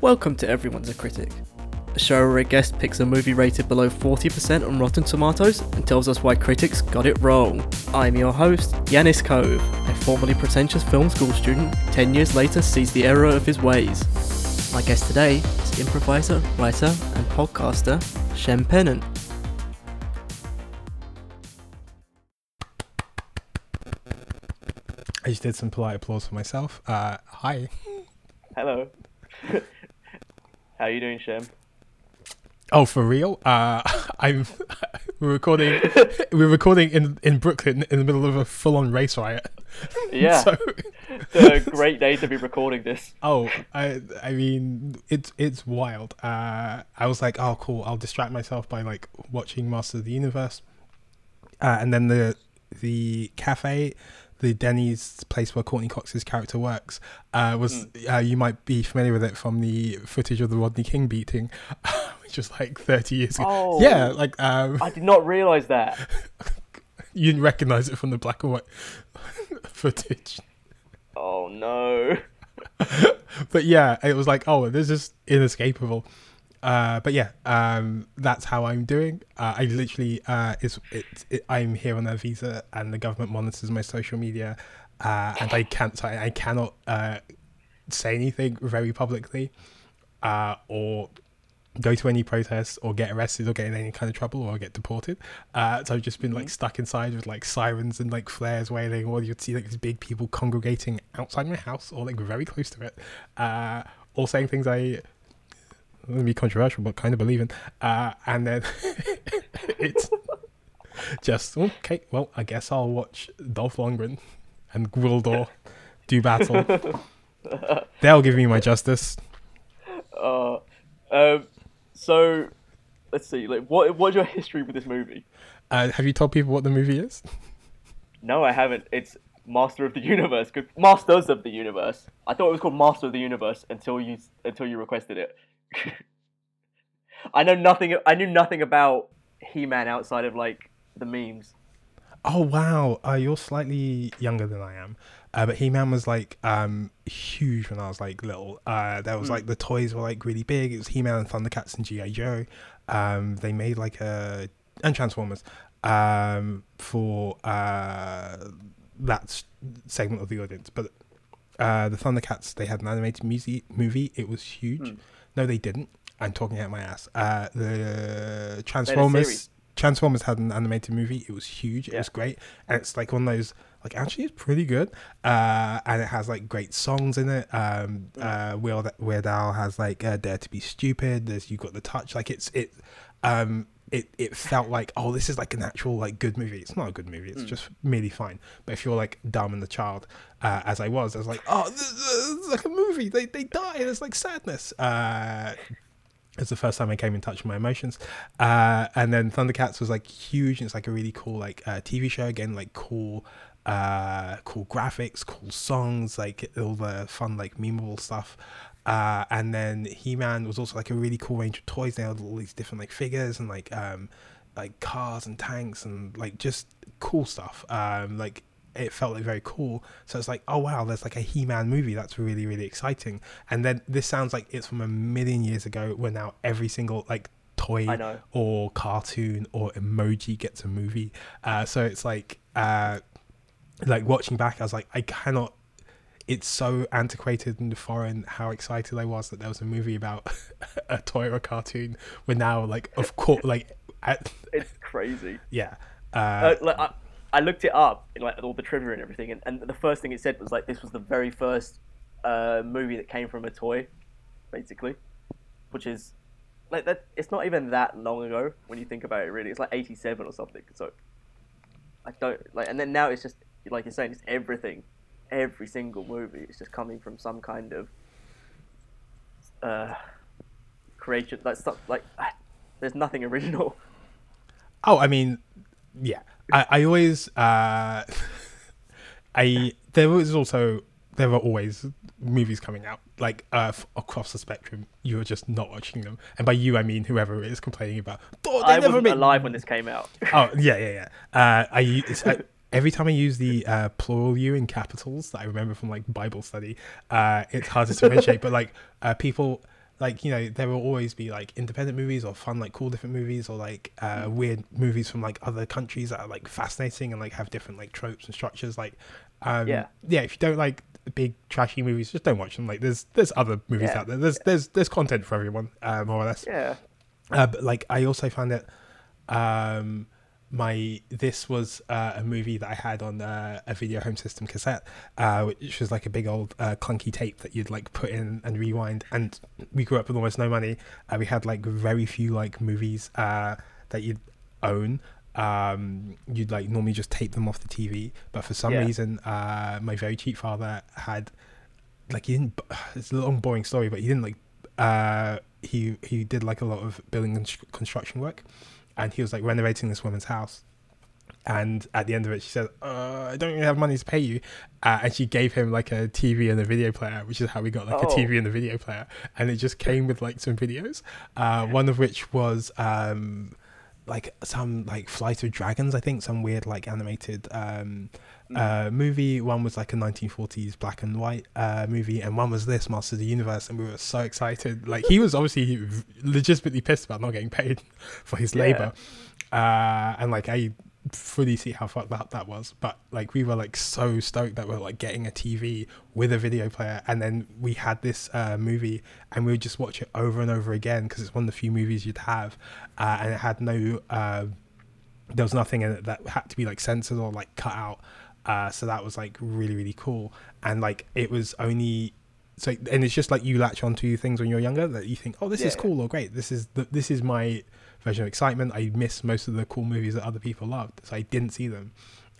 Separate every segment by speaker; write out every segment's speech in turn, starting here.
Speaker 1: Welcome to Everyone's a Critic, a show where a guest picks a movie rated below 40% on Rotten Tomatoes and tells us why critics got it wrong. I'm your host, Yanis Cove, a formerly pretentious film school student, 10 years later sees the error of his ways. My guest today is improviser, writer, and podcaster Shem Pennant.
Speaker 2: I just did some polite applause for myself. Uh, hi.
Speaker 3: Hello. How you doing, Shem?
Speaker 2: Oh, for real? Uh, I'm. we're recording. we're recording in in Brooklyn in the middle of a full-on race riot.
Speaker 3: Yeah,
Speaker 2: So,
Speaker 3: it's a great day to be recording this.
Speaker 2: oh, I I mean, it's it's wild. Uh, I was like, oh, cool. I'll distract myself by like watching Master of the Universe, uh, and then the the cafe. The Denny's place where Courteney Cox's character works uh, was uh, you might be familiar with it from the footage of the Rodney King beating, which was like thirty years ago.
Speaker 3: Oh.
Speaker 2: Yeah, like um,
Speaker 3: I did not realise that.
Speaker 2: you didn't recognize it from the black and white footage.
Speaker 3: Oh no.
Speaker 2: But yeah, it was like, oh, this is inescapable. Uh, but yeah, um, that's how I'm doing. Uh, I literally, uh, it's, it's, it, I'm here on a visa, and the government monitors my social media, uh, and I can't, I, I cannot uh, say anything very publicly, uh, or go to any protests, or get arrested, or get in any kind of trouble, or get deported. Uh, so I've just been like stuck inside with like sirens and like flares wailing, or you'd see like these big people congregating outside my house, or like very close to it, uh, all saying things I let me be controversial, but kind of believe in. Uh, and then it's just okay. Well, I guess I'll watch Dolph Lundgren and Gwildor do battle. They'll give me my justice.
Speaker 3: Uh, um, so let's see. Like, what what's your history with this movie?
Speaker 2: Uh, have you told people what the movie is?
Speaker 3: No, I haven't. It's Master of the Universe. Good- Masters of the Universe. I thought it was called Master of the Universe until you until you requested it. I know nothing. I knew nothing about He-Man outside of like the memes.
Speaker 2: Oh wow, uh, you're slightly younger than I am. Uh, but He-Man was like um, huge when I was like little. Uh, there was like the toys were like really big. It was He-Man and Thundercats and GI Joe. Um, they made like a and Transformers um, for uh, that segment of the audience. But uh, the Thundercats they had an animated movie. Movie. It was huge. No, they didn't. I'm talking out my ass. Uh, the Transformers. Transformers had an animated movie. It was huge. It
Speaker 3: Yeah.
Speaker 2: was great, and it's like one of those. Like actually, it's pretty good, uh, and it has like great songs in it. Um, uh, Weird, Weird Al has like uh, "Dare to Be Stupid." There's you got the touch. Like it's it, um, it it felt like oh, this is like an actual like good movie. It's not a good movie. It's just merely fine. But if you're like dumb and the child, uh, as I was, I was like, oh, this, this is like a movie. They they die. There's like sadness. Uh, it's the first time I came in touch with my emotions. Uh, and then Thundercats was like huge. And it's like a really cool like uh, TV show again, like cool, uh, cool graphics, cool songs, like all the fun like memeable stuff. Uh, and then He Man was also like a really cool range of toys. They had all these different like figures and like um, like cars and tanks and like just cool stuff. Um, like it felt like very cool. So it's like, oh wow, there's like a He-Man movie that's really really exciting. And then this sounds like it's from a million years ago, where now every single like toy or cartoon or emoji gets a movie. Uh, so it's like, uh, like watching back, I was like, I cannot. It's so antiquated and foreign how excited I was that there was a movie about a toy or a cartoon. When now, like, of course, like, at,
Speaker 3: It's crazy.
Speaker 2: yeah.
Speaker 3: uh,
Speaker 2: Uh,
Speaker 3: like I, I looked it up, like all the trivia and everything, and, and the first thing it said was like this was the very first uh, movie that came from a toy, basically, which is like that. It's not even that long ago when you think about it. Really, it's like '87 or something. So I don't like, and then now it's just like you're saying, it's everything, every single movie. It's just coming from some kind of uh, creation. Like stuff like there's nothing original.
Speaker 2: Oh, I mean, yeah. I, I always, uh, I there was also there were always movies coming out like uh, f- across the spectrum. You were just not watching them, and by you I mean whoever is complaining about. Oh, they
Speaker 3: I
Speaker 2: never
Speaker 3: wasn't
Speaker 2: made-"
Speaker 3: alive when this came out.
Speaker 2: Oh yeah, yeah, yeah. Uh, I, I every time I use the uh, plural you in capitals that I remember from like Bible study, uh, it's hard to differentiate. but like uh, people like you know there will always be like independent movies or fun like cool different movies or like uh, weird movies from like other countries that are like fascinating and like have different like tropes and structures like um
Speaker 3: Yeah.
Speaker 2: yeah if you don't like big trashy movies just don't watch them like there's there's other movies
Speaker 3: Yeah.
Speaker 2: out there there's there's there's content for everyone uh, more or less
Speaker 3: Yeah.
Speaker 2: uh, but like I also find it um my this was uh, a movie that I had on uh, a video home system cassette, uh, which was like a big old uh, clunky tape that you'd like put in and rewind. And we grew up with almost no money. Uh, we had like very few like movies uh, that you'd own. Um, you'd like normally just tape them off the TV, but for some
Speaker 3: Yeah.
Speaker 2: reason, uh, my very cheap father had like he didn't. It's a long boring story, but he didn't like. Uh, he he did like a lot of building and construction work, and he was like renovating this woman's house. And at the end of it, she said, uh, "I don't really have money to pay you," uh, and she gave him like a TV and a video player, which is how we got like a
Speaker 3: Oh.
Speaker 2: TV and a video player, and it just came with like some videos. Uh, one of which was um, like some like Flight of Dragons, I think, some weird like animated um, uh, movie. One was like a 1940s black and white uh, movie, and one was this Master of the Universe, and we were so excited. Like he was obviously legitimately pissed about not getting paid for his
Speaker 3: Yeah.
Speaker 2: labor, uh, and like I fully see how fucked up that was. But like we were like so stoked that we are like getting a TV with a video player, and then we had this uh, movie, and we would just watch it over and over again because it's one of the few movies you'd have, uh, and it had no. Uh, there was nothing in it that had to be like censored or like cut out. Uh, so that was like really really cool, and like it was only so and it's just like you latch onto things when you're younger that you think, oh, this is cool or great. This is the, this is my version of excitement. I miss most of the cool movies that other people loved, so I didn't see them.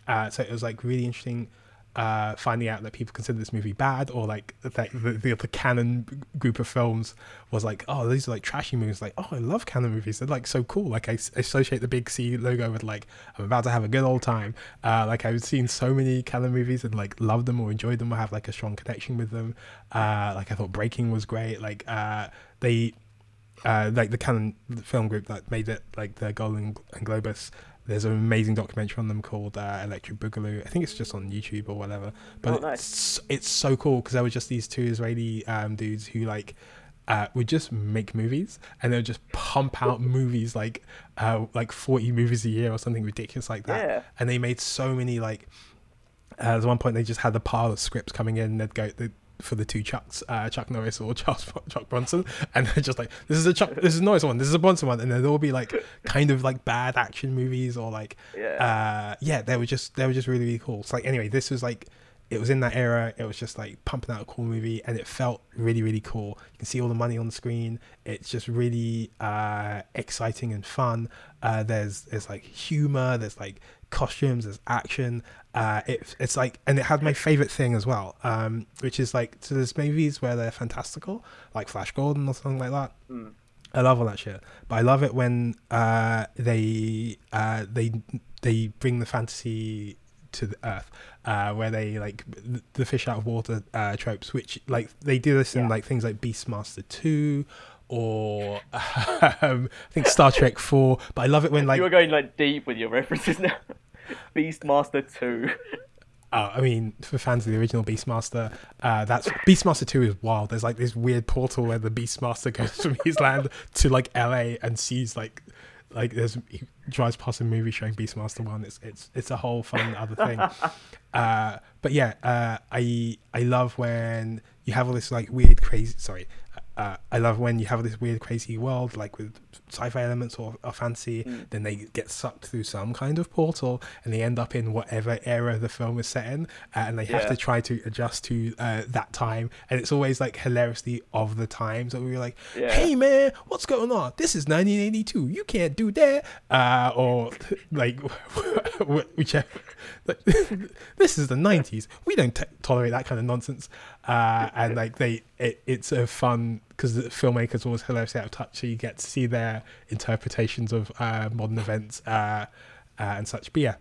Speaker 2: Uh, so it was like really interesting uh, finding out that people consider this movie bad, or like that the, the, the Cannon group of films was like, oh, these are like trashy movies. Like, oh, I love Cannon movies. They're like so cool. Like I associate the big C logo with like I'm about to have a good old time. Uh, like I've seen so many Cannon movies and like loved them or enjoyed them or have like a strong connection with them. Uh, like I thought Breakin' was great. Like uh, they uh, like the Cannon film group that made it, like the Golan and Globus. There's an amazing documentary on them called uh, Electric Boogaloo. I think it's just on YouTube or whatever. But
Speaker 3: Oh, nice.
Speaker 2: it's it's so cool because there were just these two Israeli um, dudes who like uh, would just make movies and they would just pump out movies like uh, like 40 movies a year or something ridiculous like that.
Speaker 3: Yeah.
Speaker 2: And they made so many like. Uh, there's one point they just had the pile of scripts coming in. They'd go they, for the two Chucks, uh, Chuck Norris or Charles Chuck Bronson, and they're just like, "This is a Chuck, this is a Norris one, this is a Bronson one," and they'd all be like, kind of like bad action movies or like,
Speaker 3: Yeah.
Speaker 2: uh, yeah, they were just they were just really really cool. So like anyway, this was like. It was in that era. It was just like pumping out a cool movie, and it felt really, really cool. You can see all the money on the screen. It's just really uh, exciting and fun. Uh, there's there's like humor. There's like costumes. There's action. Uh, it, it's like, and it had my favorite thing as well, um, which is like, so there's movies where they're fantastical, like Flash Gordon or something like that.
Speaker 3: Mm.
Speaker 2: I love all that shit, but I love it when uh, they uh, they they bring the fantasy to the earth, uh, where they like the fish out of water uh, tropes, which like they do this in like things like Beastmaster two, or um, I think Star Trek four. But I love it when like
Speaker 3: you were going like deep with your references now. Beastmaster Two.
Speaker 2: Uh, I mean, for fans of the original Beastmaster, uh, that's Beastmaster Two is wild. There's like this weird portal where the Beastmaster goes from his land to like LA and sees like like there's he drives past a movie showing Beastmaster One. It's it's it's a whole fun other thing. Uh, but yeah, uh, I I love when you have all this like weird crazy. Sorry, uh, I love when you have this weird crazy world like with sci-fi elements or, or fancy. Then they get sucked through some kind of portal and they end up in whatever era the film is set in, uh, and they have to try to adjust to uh, that time. And it's always like hilariously of the times that we were like,
Speaker 3: Yeah.
Speaker 2: "Hey man, what's going on? This is 1982. You can't do that." Uh, or like whichever. This is the 90s. We don't t- tolerate that kind of nonsense. Uh, and like they, it, it's a fun because the filmmakers always hilariously out of touch, so you get to see their interpretations of uh, modern events uh, uh, and such. But yeah,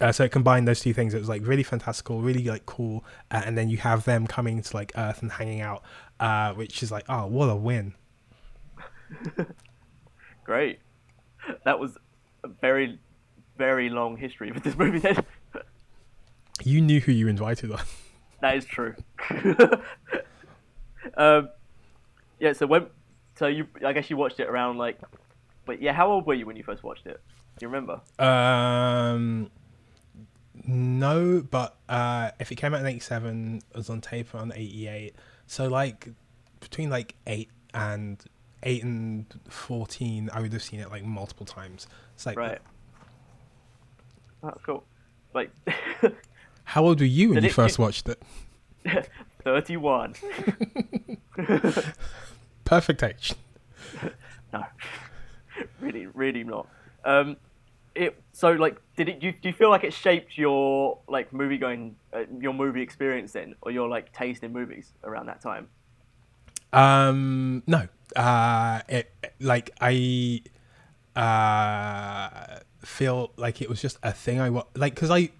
Speaker 2: uh, so it combined those two things. It was like really fantastical, really like cool, uh, and then you have them coming to like Earth and hanging out, uh, which is like, oh, what a win!
Speaker 3: Great. That was a very, very long history with this movie. Then
Speaker 2: You knew who you invited on.
Speaker 3: That is true. um, yeah. So when, so you, I guess you watched it around like, but yeah, how old were you when you first watched it? Do you remember?
Speaker 2: Um, no, but uh, if it came out in '87, it was on tape around '88. So like between like eight and eight and fourteen, I would have seen it like multiple times. It's like,
Speaker 3: Right. Oh, cool. Like,
Speaker 2: how old were you when you first watched it?
Speaker 3: thirty-one.
Speaker 2: Perfect age.
Speaker 3: No, really, really not. Um, it so like, did it? Do you, do you feel like it shaped your like movie going, uh, your movie experience then, or your like taste in movies around that time?
Speaker 2: Um, no. Uh, it like I uh feel like it was just a thing I wa- like because I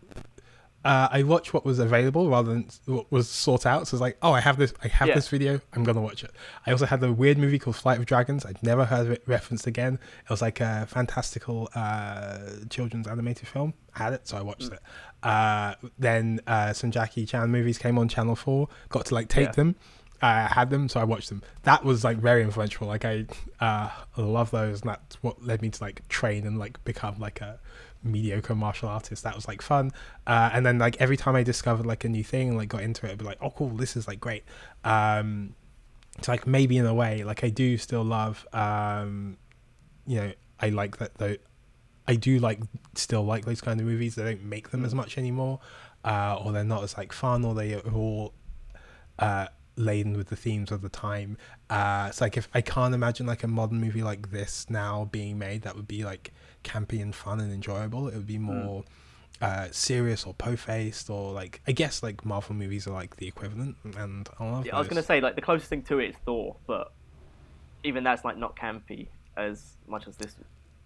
Speaker 2: uh, I watched what was available rather than what was sought out. So it's like, oh, I have this, I have
Speaker 3: Yeah.
Speaker 2: this video, I'm gonna watch it. I also had a weird movie called Flight of Dragons. I'd never heard of it referenced again. It was like a fantastical uh, children's animated film. I had it, so I watched it. Uh, then uh, some Jackie Chan movies came on Channel Four. Got to like take
Speaker 3: Yeah.
Speaker 2: them. I had them, so I watched them. That was like very influential. Like I uh, love those, and that's what led me to like train and like become like a mediocre martial artist. That was like fun. Uh, and then like every time I discovered like a new thing and like got into it, I'd be like, oh cool, this is like great. Um, it's like maybe in a way, like I do still love. Um, you know, I like that though. I do like still like those kind of movies. They don't make them as much anymore, uh, or they're not as like fun, or they are all uh, laden with the themes of the time. Uh, it's like if I can't imagine like a modern movie like this now being made that would be like campy and fun and enjoyable. It would be more uh, serious or po-faced or like I guess like Marvel movies are like the equivalent. And I love
Speaker 3: Yeah, I was gonna say like the closest thing to it is Thor, but even that's like not campy as much as this,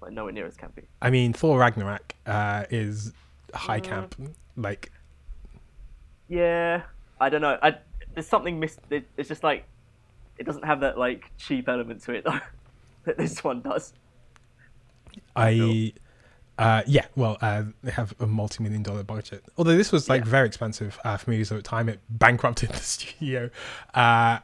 Speaker 3: like nowhere near as campy.
Speaker 2: I mean, Thor Ragnarok uh, is
Speaker 3: Mm.
Speaker 2: high camp. Like
Speaker 3: Yeah, I don't know. I there's something miss. It, it's just like it doesn't have that like cheap element to it though that this one does.
Speaker 2: I, uh, yeah, well, uh, they have a multi-million dollar budget. Although this was like
Speaker 3: Yeah.
Speaker 2: very expensive uh, for movies at the time, it bankrupted the studio. Uh,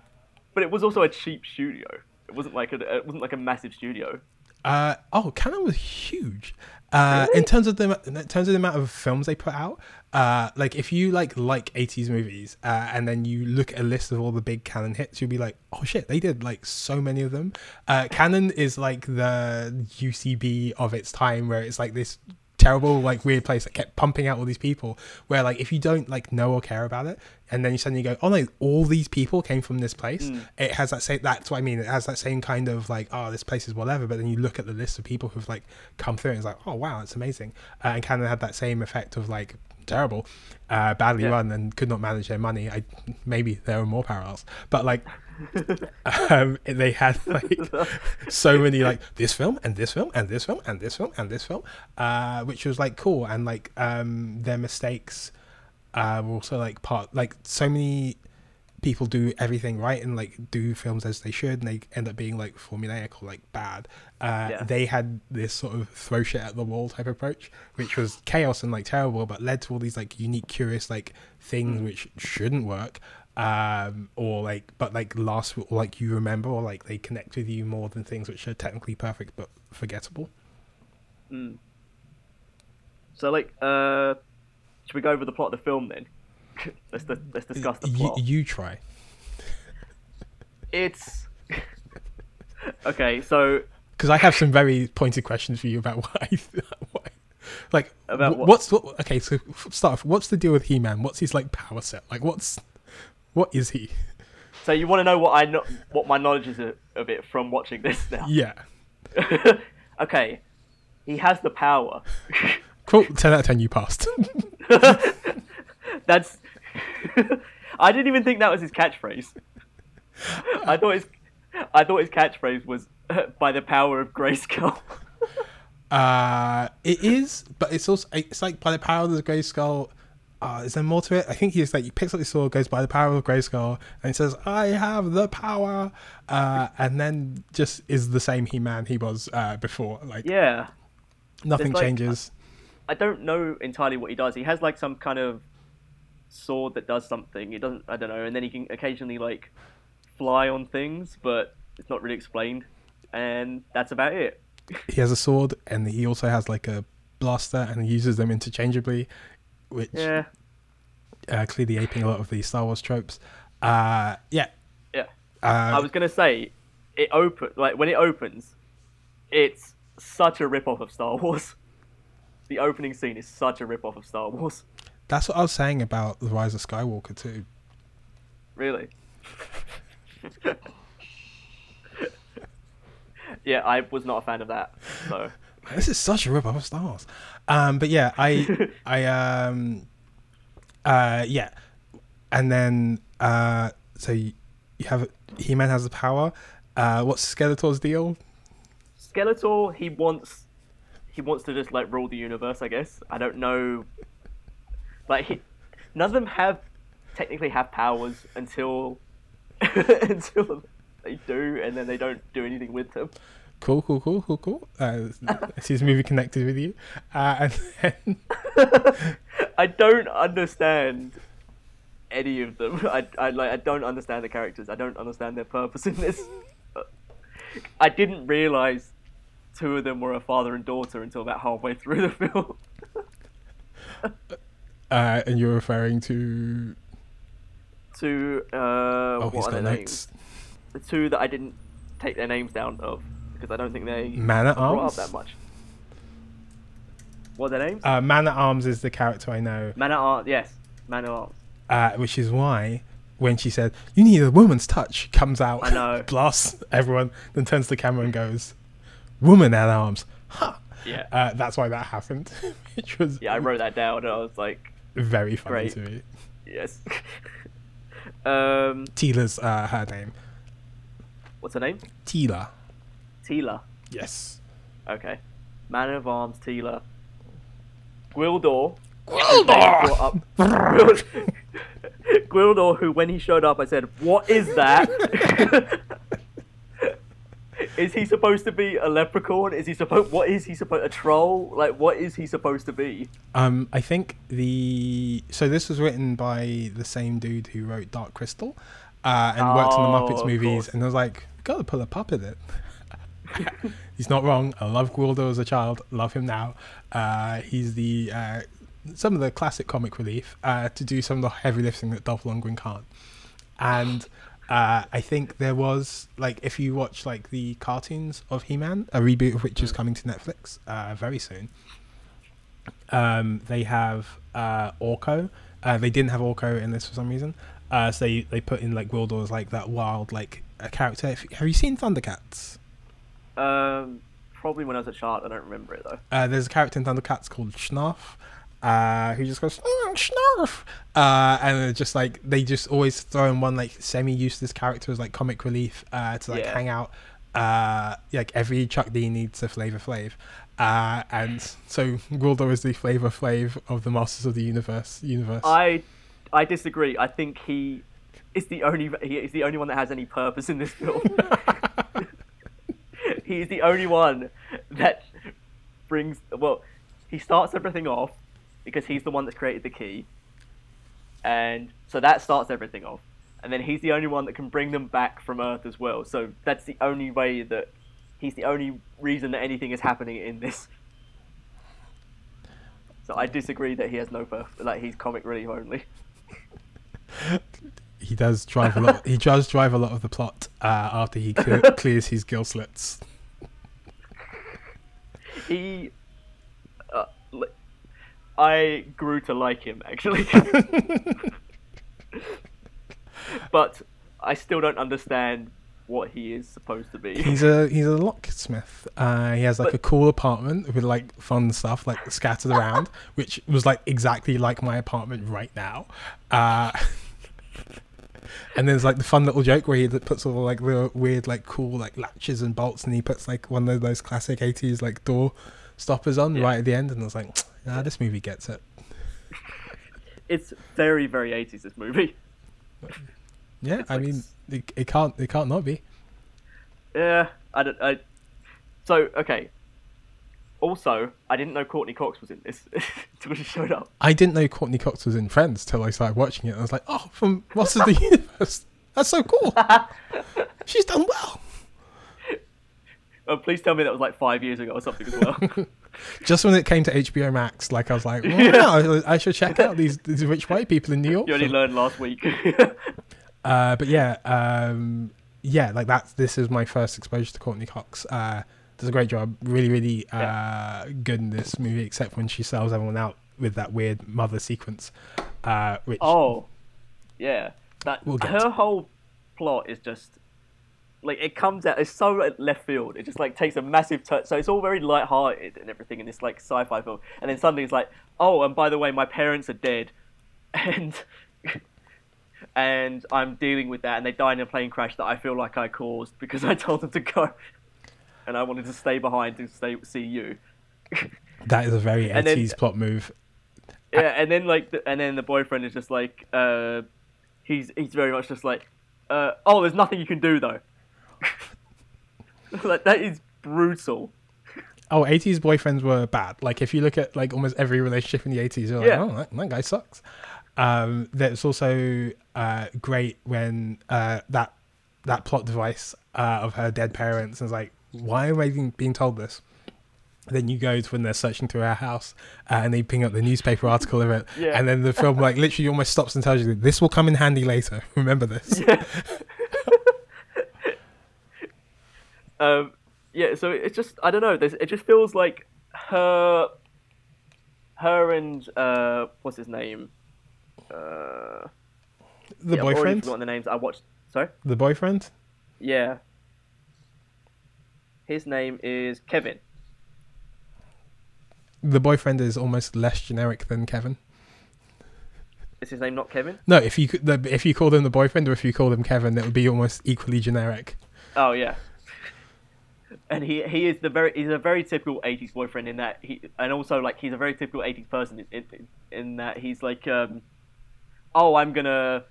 Speaker 3: But it was also a cheap studio. It wasn't like a it wasn't like a massive studio.
Speaker 2: Uh, oh, Cannon was huge. Uh, in terms of the in terms of the amount of films they put out, uh, like if you like like eighties movies, uh, and then you look at a list of all the big Cannon hits, you'll be like, oh shit, they did like so many of them. Uh, Cannon is like the UCB of its time, where it's like this terrible like weird place that kept pumping out all these people where like if you don't like know or care about it and then you suddenly go oh no all these people came from this place. It has that same that's what i mean it has that same kind of like oh this place is whatever but then you look at the list of people who've like come through and it's like oh wow it's amazing uh, and Cannon had that same effect of like terrible uh badly
Speaker 3: Yeah.
Speaker 2: run and could not manage their money. I maybe there are more parallels but like um they had like so many like this film and this film and this film and this film and this film uh which was like cool. And like um their mistakes uh were also like part like so many people do everything right and like do films as they should and they end up being like formulaic or like bad. Uh
Speaker 3: Yeah.
Speaker 2: they had this sort of throw shit at the wall type approach which was chaos and like terrible but led to all these like unique curious like things which shouldn't work um or like but like last like you remember or like they connect with you more than things which are technically perfect but forgettable
Speaker 3: So like, uh, should we go over the plot of the film then? let's let's discuss the
Speaker 2: you,
Speaker 3: plot.
Speaker 2: you try
Speaker 3: It's okay. So
Speaker 2: because i have some very pointed questions for you about why why like
Speaker 3: About what?
Speaker 2: what's what okay so start off what's the deal with he-man what's his like power set like what's what is he
Speaker 3: so you want to know what I know, what my knowledge is of it from watching this now?
Speaker 2: yeah
Speaker 3: okay, he has the power.
Speaker 2: cool 10 out of 10 you passed
Speaker 3: That's. I didn't even think that was his catchphrase. I thought his, I thought his catchphrase was by the power of Grayskull.
Speaker 2: Uh, it is, but it's also it's like by the power of the grey Uh, is there more to it? I think he's like he picks up the sword, goes by the power of grey and he says, "I have the power," uh, and then just is the same He Man he was uh, before. Like
Speaker 3: yeah,
Speaker 2: nothing
Speaker 3: like-
Speaker 2: changes.
Speaker 3: I don't know entirely what he does. He has like some kind of sword that does something. It doesn't. I don't know. And then he can occasionally like fly on things, but it's not really explained, and that's about it.
Speaker 2: He has a sword, and he also has like a blaster, and he uses them interchangeably, which
Speaker 3: Yeah,
Speaker 2: uh, clearly aping a lot of the Star Wars tropes. Uh, yeah.
Speaker 3: yeah.
Speaker 2: Uh,
Speaker 3: I was gonna say, it open like when it opens, it's such a rip off of Star Wars. The opening scene is such a rip off of Star Wars.
Speaker 2: that's what I was saying about the Rise of Skywalker too.
Speaker 3: Really. yeah, I was not a fan of that. So
Speaker 2: This is such a rip off of Star Wars. Um, but yeah, I, I, um, uh, yeah, and then uh, so you, you have He Man has the power. Uh, what's Skeletor's deal?
Speaker 3: Skeletor, he wants he wants to just like rule the universe. I guess I don't know. Like he, none of them have technically have powers until until they do, and then they don't do anything with them.
Speaker 2: Cool, cool, cool, cool, cool. Uh, is his movie connected with you? Uh, and then
Speaker 3: I don't understand any of them. I, I like I don't understand the characters. I don't understand their purpose in this. I didn't realize two of them were a father and daughter until about halfway through the film.
Speaker 2: uh, and you're referring to
Speaker 3: to uh,
Speaker 2: oh,
Speaker 3: what are their names? The two that I didn't take their names down of because I don't think they
Speaker 2: Man at Arms.
Speaker 3: that much. What are their names?
Speaker 2: Uh, Man at Arms is the character I know,
Speaker 3: Man at Arms. Yes, Man at Arms.
Speaker 2: uh, which is why when she said you need a woman's touch, comes out,
Speaker 3: I know.
Speaker 2: blasts everyone, then turns to the camera and goes, "Woman at Arms." Ha!
Speaker 3: Yeah.
Speaker 2: Uh, that's why that happened, which was
Speaker 3: Yeah, I wrote that down and I was like,
Speaker 2: very funny
Speaker 3: Great.
Speaker 2: to me.
Speaker 3: yes. um,
Speaker 2: Teela's uh, her name.
Speaker 3: what's her name?
Speaker 2: Teela.
Speaker 3: Teela.
Speaker 2: Yes.
Speaker 3: Okay. Man of Arms, Teela. Gwildor.
Speaker 2: Gwildor!
Speaker 3: Gwildor! Gwildor, who when he showed up, I said, What is that? is he supposed to be a leprechaun? Is he supposed? What is he supposed? A troll? Like, what is he supposed to be?
Speaker 2: Um, I think the so this was written by the same dude who wrote Dark Crystal, uh, and worked on the
Speaker 3: Oh,
Speaker 2: Muppets movies,
Speaker 3: course.
Speaker 2: and I was like, gotta pull a puppet in. he's not wrong. I love Gwildor as a child. Love him now. Uh, he's the uh, some of the classic comic relief uh, to do some of the heavy lifting that Dolph Lundgren can't. And uh, I think there was like if you watch like the cartoons of He-Man, a reboot of which is coming to Netflix uh, very soon. Um, they have uh, Orko. Uh, they didn't have Orko in this for some reason. Uh, so they, they put in like Gwildor as like that wild like a character. If, have you seen Thundercats?
Speaker 3: Um, probably when I was a child. I don't remember it though.
Speaker 2: Uh, there's a character in Thundercats called Snarf, uh, who just goes "Mm, Snarf, uh, and just like they just always throw in one like semi-useless character as like comic relief uh, to like
Speaker 3: Yeah.
Speaker 2: hang out. Uh, like every Chuck D needs a Flavor Flav, uh, and so Gwildor is the Flavor Flav of the Masters of the Universe universe.
Speaker 3: I, I disagree. I think he is the only he is the only one that has any purpose in this film. he is the only one that brings well. He starts everything off because he's the one that's created the key, and so that starts everything off. And then he's the only one that can bring them back from Earth as well. So that's the only way that he's the only reason that anything is happening in this. So I disagree that he has no purpose. Like he's comic relief only.
Speaker 2: he does drive a lot. he does drive a lot of the plot uh, after he cle- clears his gill slits.
Speaker 3: he uh, li- i grew to like him actually but i still don't understand what he is supposed to be
Speaker 2: He's a he's a locksmith. Uh, he has like
Speaker 3: But-
Speaker 2: a cool apartment with like fun stuff like scattered around, which was like exactly like my apartment right now. Uh, and there's like the fun little joke where he puts all like the weird like cool like latches and bolts, and he puts like one of those classic '80s like door stoppers on
Speaker 3: Yeah.
Speaker 2: right at the end, and I was like, nah, this movie gets it.
Speaker 3: it's very very 80s this movie
Speaker 2: Yeah,
Speaker 3: It's
Speaker 2: I
Speaker 3: like
Speaker 2: mean, it, it can't it can't not be.
Speaker 3: yeah i don't i so okay also i didn't know courteney cox was in this until she showed up
Speaker 2: I didn't know Courteney Cox was in Friends till I started watching it. And I was like, oh, from Masters of the Universe. That's so cool. She's done well.
Speaker 3: Uh, please tell me that was like five years ago or something as well.
Speaker 2: Just when it came to HBO Max, like I was like, wow, I should check out these, these rich white people in New York.
Speaker 3: you only learned last week.
Speaker 2: Uh, but yeah, um, yeah, like that's this is my first exposure to Courteney Cox. Uh, does a great job, really, really uh, good in this movie, except when she sells everyone out with that weird mother sequence, uh, which
Speaker 3: oh, yeah. That
Speaker 2: We'll
Speaker 3: her
Speaker 2: to-
Speaker 3: whole plot is just like it comes out. It's so left field. It just like takes a massive turn. So it's all very light-hearted and everything in this like sci-fi film. And then suddenly it's like, oh, and by the way, my parents are dead, and and I'm dealing with that. And they died in a plane crash that I feel like I caused because I told them to go, and I wanted to stay behind to stay see you.
Speaker 2: that is a very 80s plot move.
Speaker 3: Yeah, and then like, the, and then the boyfriend is just like, uh, he's he's very much just like, uh, oh, there's nothing you can do though. like that is brutal.
Speaker 2: Oh, 80s boyfriends were bad. Like if you look at like almost every relationship in the 80s, you're like,
Speaker 3: Yeah.
Speaker 2: oh, that, that guy sucks. Um, that's also uh, great when uh, that that plot device uh, of her dead parents is like, why am I being, being told this? Then you go to when they're searching through her house uh, and they ping up the newspaper article of it,
Speaker 3: Yeah.
Speaker 2: and then the film like literally almost stops and tells you this will come in handy later. Remember this.
Speaker 3: Um, yeah, so it's just I don't know. It just feels like her, her and uh, what's his name? Uh,
Speaker 2: The
Speaker 3: yeah, I've already forgotten the names. I watched. Sorry.
Speaker 2: the boyfriend.
Speaker 3: Yeah. His name is Kevin.
Speaker 2: The boyfriend is almost less generic than Kevin.
Speaker 3: Is his name not Kevin?
Speaker 2: No, if you if you called him the boyfriend or if you call him Kevin, that would be almost equally generic.
Speaker 3: Oh yeah. And he he is the very he's a very typical '80s boyfriend in that he and also like he's a very typical '80s person in in, in that he's like um oh I'm gonna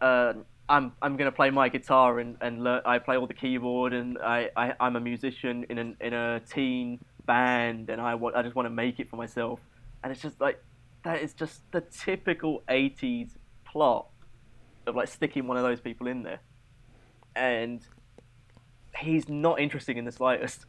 Speaker 3: uh I'm I'm gonna play my guitar and and learn, I play all the keyboard and I, I I'm a musician in an in a teen band and I want I just want to make it for myself and it's just like that is just the typical '80s plot of like sticking one of those people in there and he's not interesting in the slightest.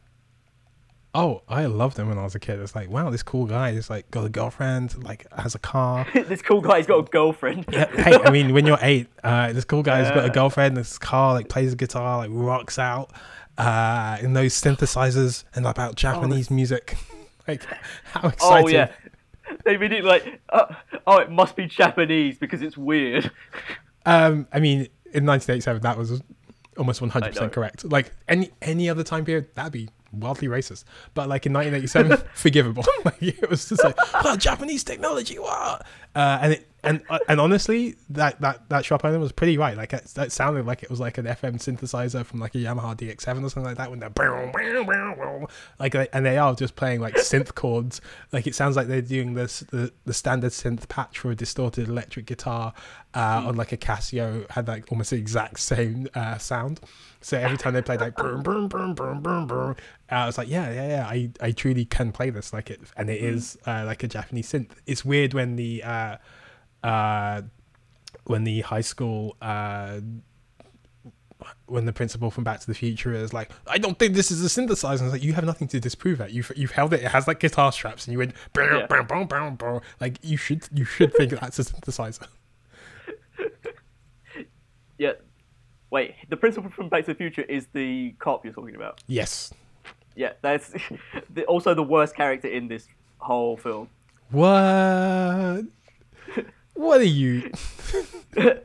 Speaker 2: Oh, I loved him when I was a kid. It's like, wow, this cool guy is like got a girlfriend, like has a car.
Speaker 3: this cool guy's got a girlfriend.
Speaker 2: Yeah, hey, I mean, when you're eight, uh, this cool guy's got a girlfriend, this car, like plays guitar, like rocks out, uh, in those synthesizers and about Japanese music. like, how exciting!
Speaker 3: oh yeah, they really like. Uh, oh, it must be Japanese because it's weird.
Speaker 2: Um, I mean, in 1987, that was almost 100 percent correct. Like any any other time period, that'd be wildly racist. But like in 1987, forgivable. like it was just like, oh, Japanese technology, what? Uh, and it and uh, and honestly, that that that shop owner was pretty right. Like it, that sounded like it was like an FM synthesizer from like a Yamaha DX7 or something like that. When they're like and they are just playing like synth chords. Like it sounds like they're doing this the the standard synth patch for a distorted electric guitar uh, on like a Casio had like almost the exact same uh, sound. So every time they played like boom boom boom boom boom boom, uh, I was like, yeah, yeah, yeah. I, I truly can play this like it, and it is uh, like a Japanese synth. It's weird when the uh, when the high school uh, when the principal from Back to the Future is like, I don't think this is a synthesizer. And it's like, you have nothing to disprove that. You've you've held it. It has like guitar straps, and you went,
Speaker 3: Yeah.
Speaker 2: boom, boom, boom, boom. like you should you should think that's a synthesizer.
Speaker 3: Yeah. Wait, the principal from Back to the Future is the cop you're talking about.
Speaker 2: Yes.
Speaker 3: Yeah, that's the, also the worst character in this whole film.
Speaker 2: What? What are you?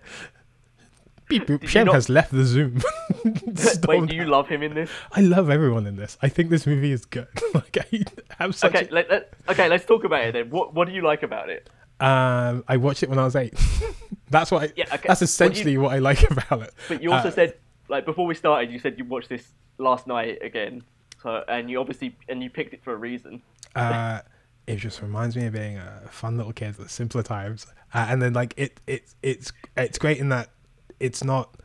Speaker 2: Beep boop. Shem
Speaker 3: not-
Speaker 2: has left the Zoom.
Speaker 3: Wait, do you love him in this?
Speaker 2: I love everyone in this. I think this movie is good. like I have such.
Speaker 3: Okay, let, let, okay, let's talk about it then. What what do you like about it?
Speaker 2: Um, I watched it when I was eight. that's what. I,
Speaker 3: Yeah, okay.
Speaker 2: That's
Speaker 3: What you-
Speaker 2: essentially what I like about it.
Speaker 3: But you also
Speaker 2: Uh,
Speaker 3: said like before we started, you said you watched this last night again. So and you obviously and you picked it for a reason.
Speaker 2: uh, it just reminds me of being a fun little kid at simpler times. Uh, and then like it, it, it's, it's great in that it's not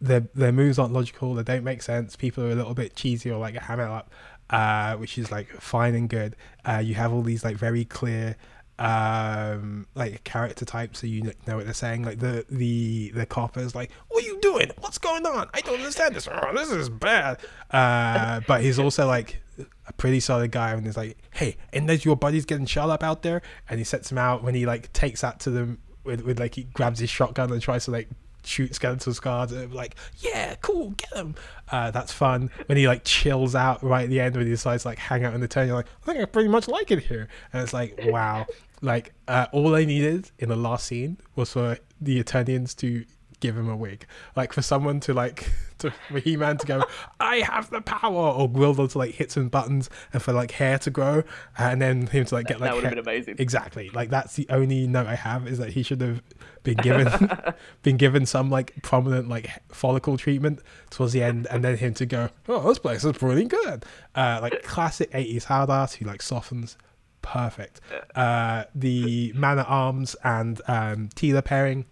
Speaker 2: their their moves aren't logical. They don't make sense. People are a little bit cheesy or like a ham it up, uh, which is like fine and good. Uh, you have all these like very clear um like character type so you know what they're saying like the the the copper is like what are you doing what's going on i don't understand this oh, this is bad uh but he's also like a pretty solid guy and he's like hey and there's your buddies getting shot up out there and he sets him out when he like takes that to them with, with like he grabs his shotgun and tries to like shoot skeletal scars and like yeah cool get him uh, that's fun. When he like chills out right at the end when he decides to, like hang out in the turn you're like i think i pretty much like it here. And it's like wow. Like uh, all i needed in the last scene was for the eternians to give him a wig like for someone to like to for he-man to go i have the power or gwildor to like hit some buttons and for like hair to grow and then him to like get like
Speaker 3: that would have been amazing.
Speaker 2: Exactly. Like that's the only note I have is that he should have been given been given some like prominent like follicle treatment towards the end, and then him to go, oh, this place is pretty good. Uh, like classic eighties hard ass who like softens. Perfect. Uh, the man at arms and um, Teela pairing.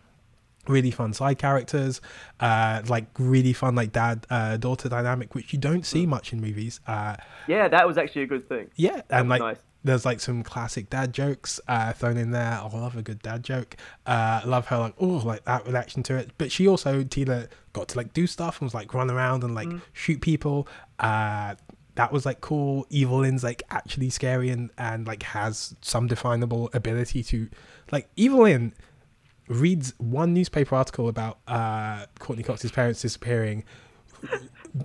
Speaker 2: Really fun side characters, uh, like really fun like dad uh, daughter dynamic, which you don't see much in movies. Uh,
Speaker 3: Yeah, that was actually a good thing.
Speaker 2: yeah, and like
Speaker 3: nice.
Speaker 2: there's like some classic dad jokes uh, thrown in there. I love a good dad joke. Uh, love her like oh like that reaction to it. But she also Teela got to like do stuff and was like run around and like
Speaker 3: Mm.
Speaker 2: shoot people. Uh, that was like cool. Evil-Lyn's like actually scary and and like has some definable ability to like Evil-Lyn reads one newspaper article about uh, Courteney Cox's parents disappearing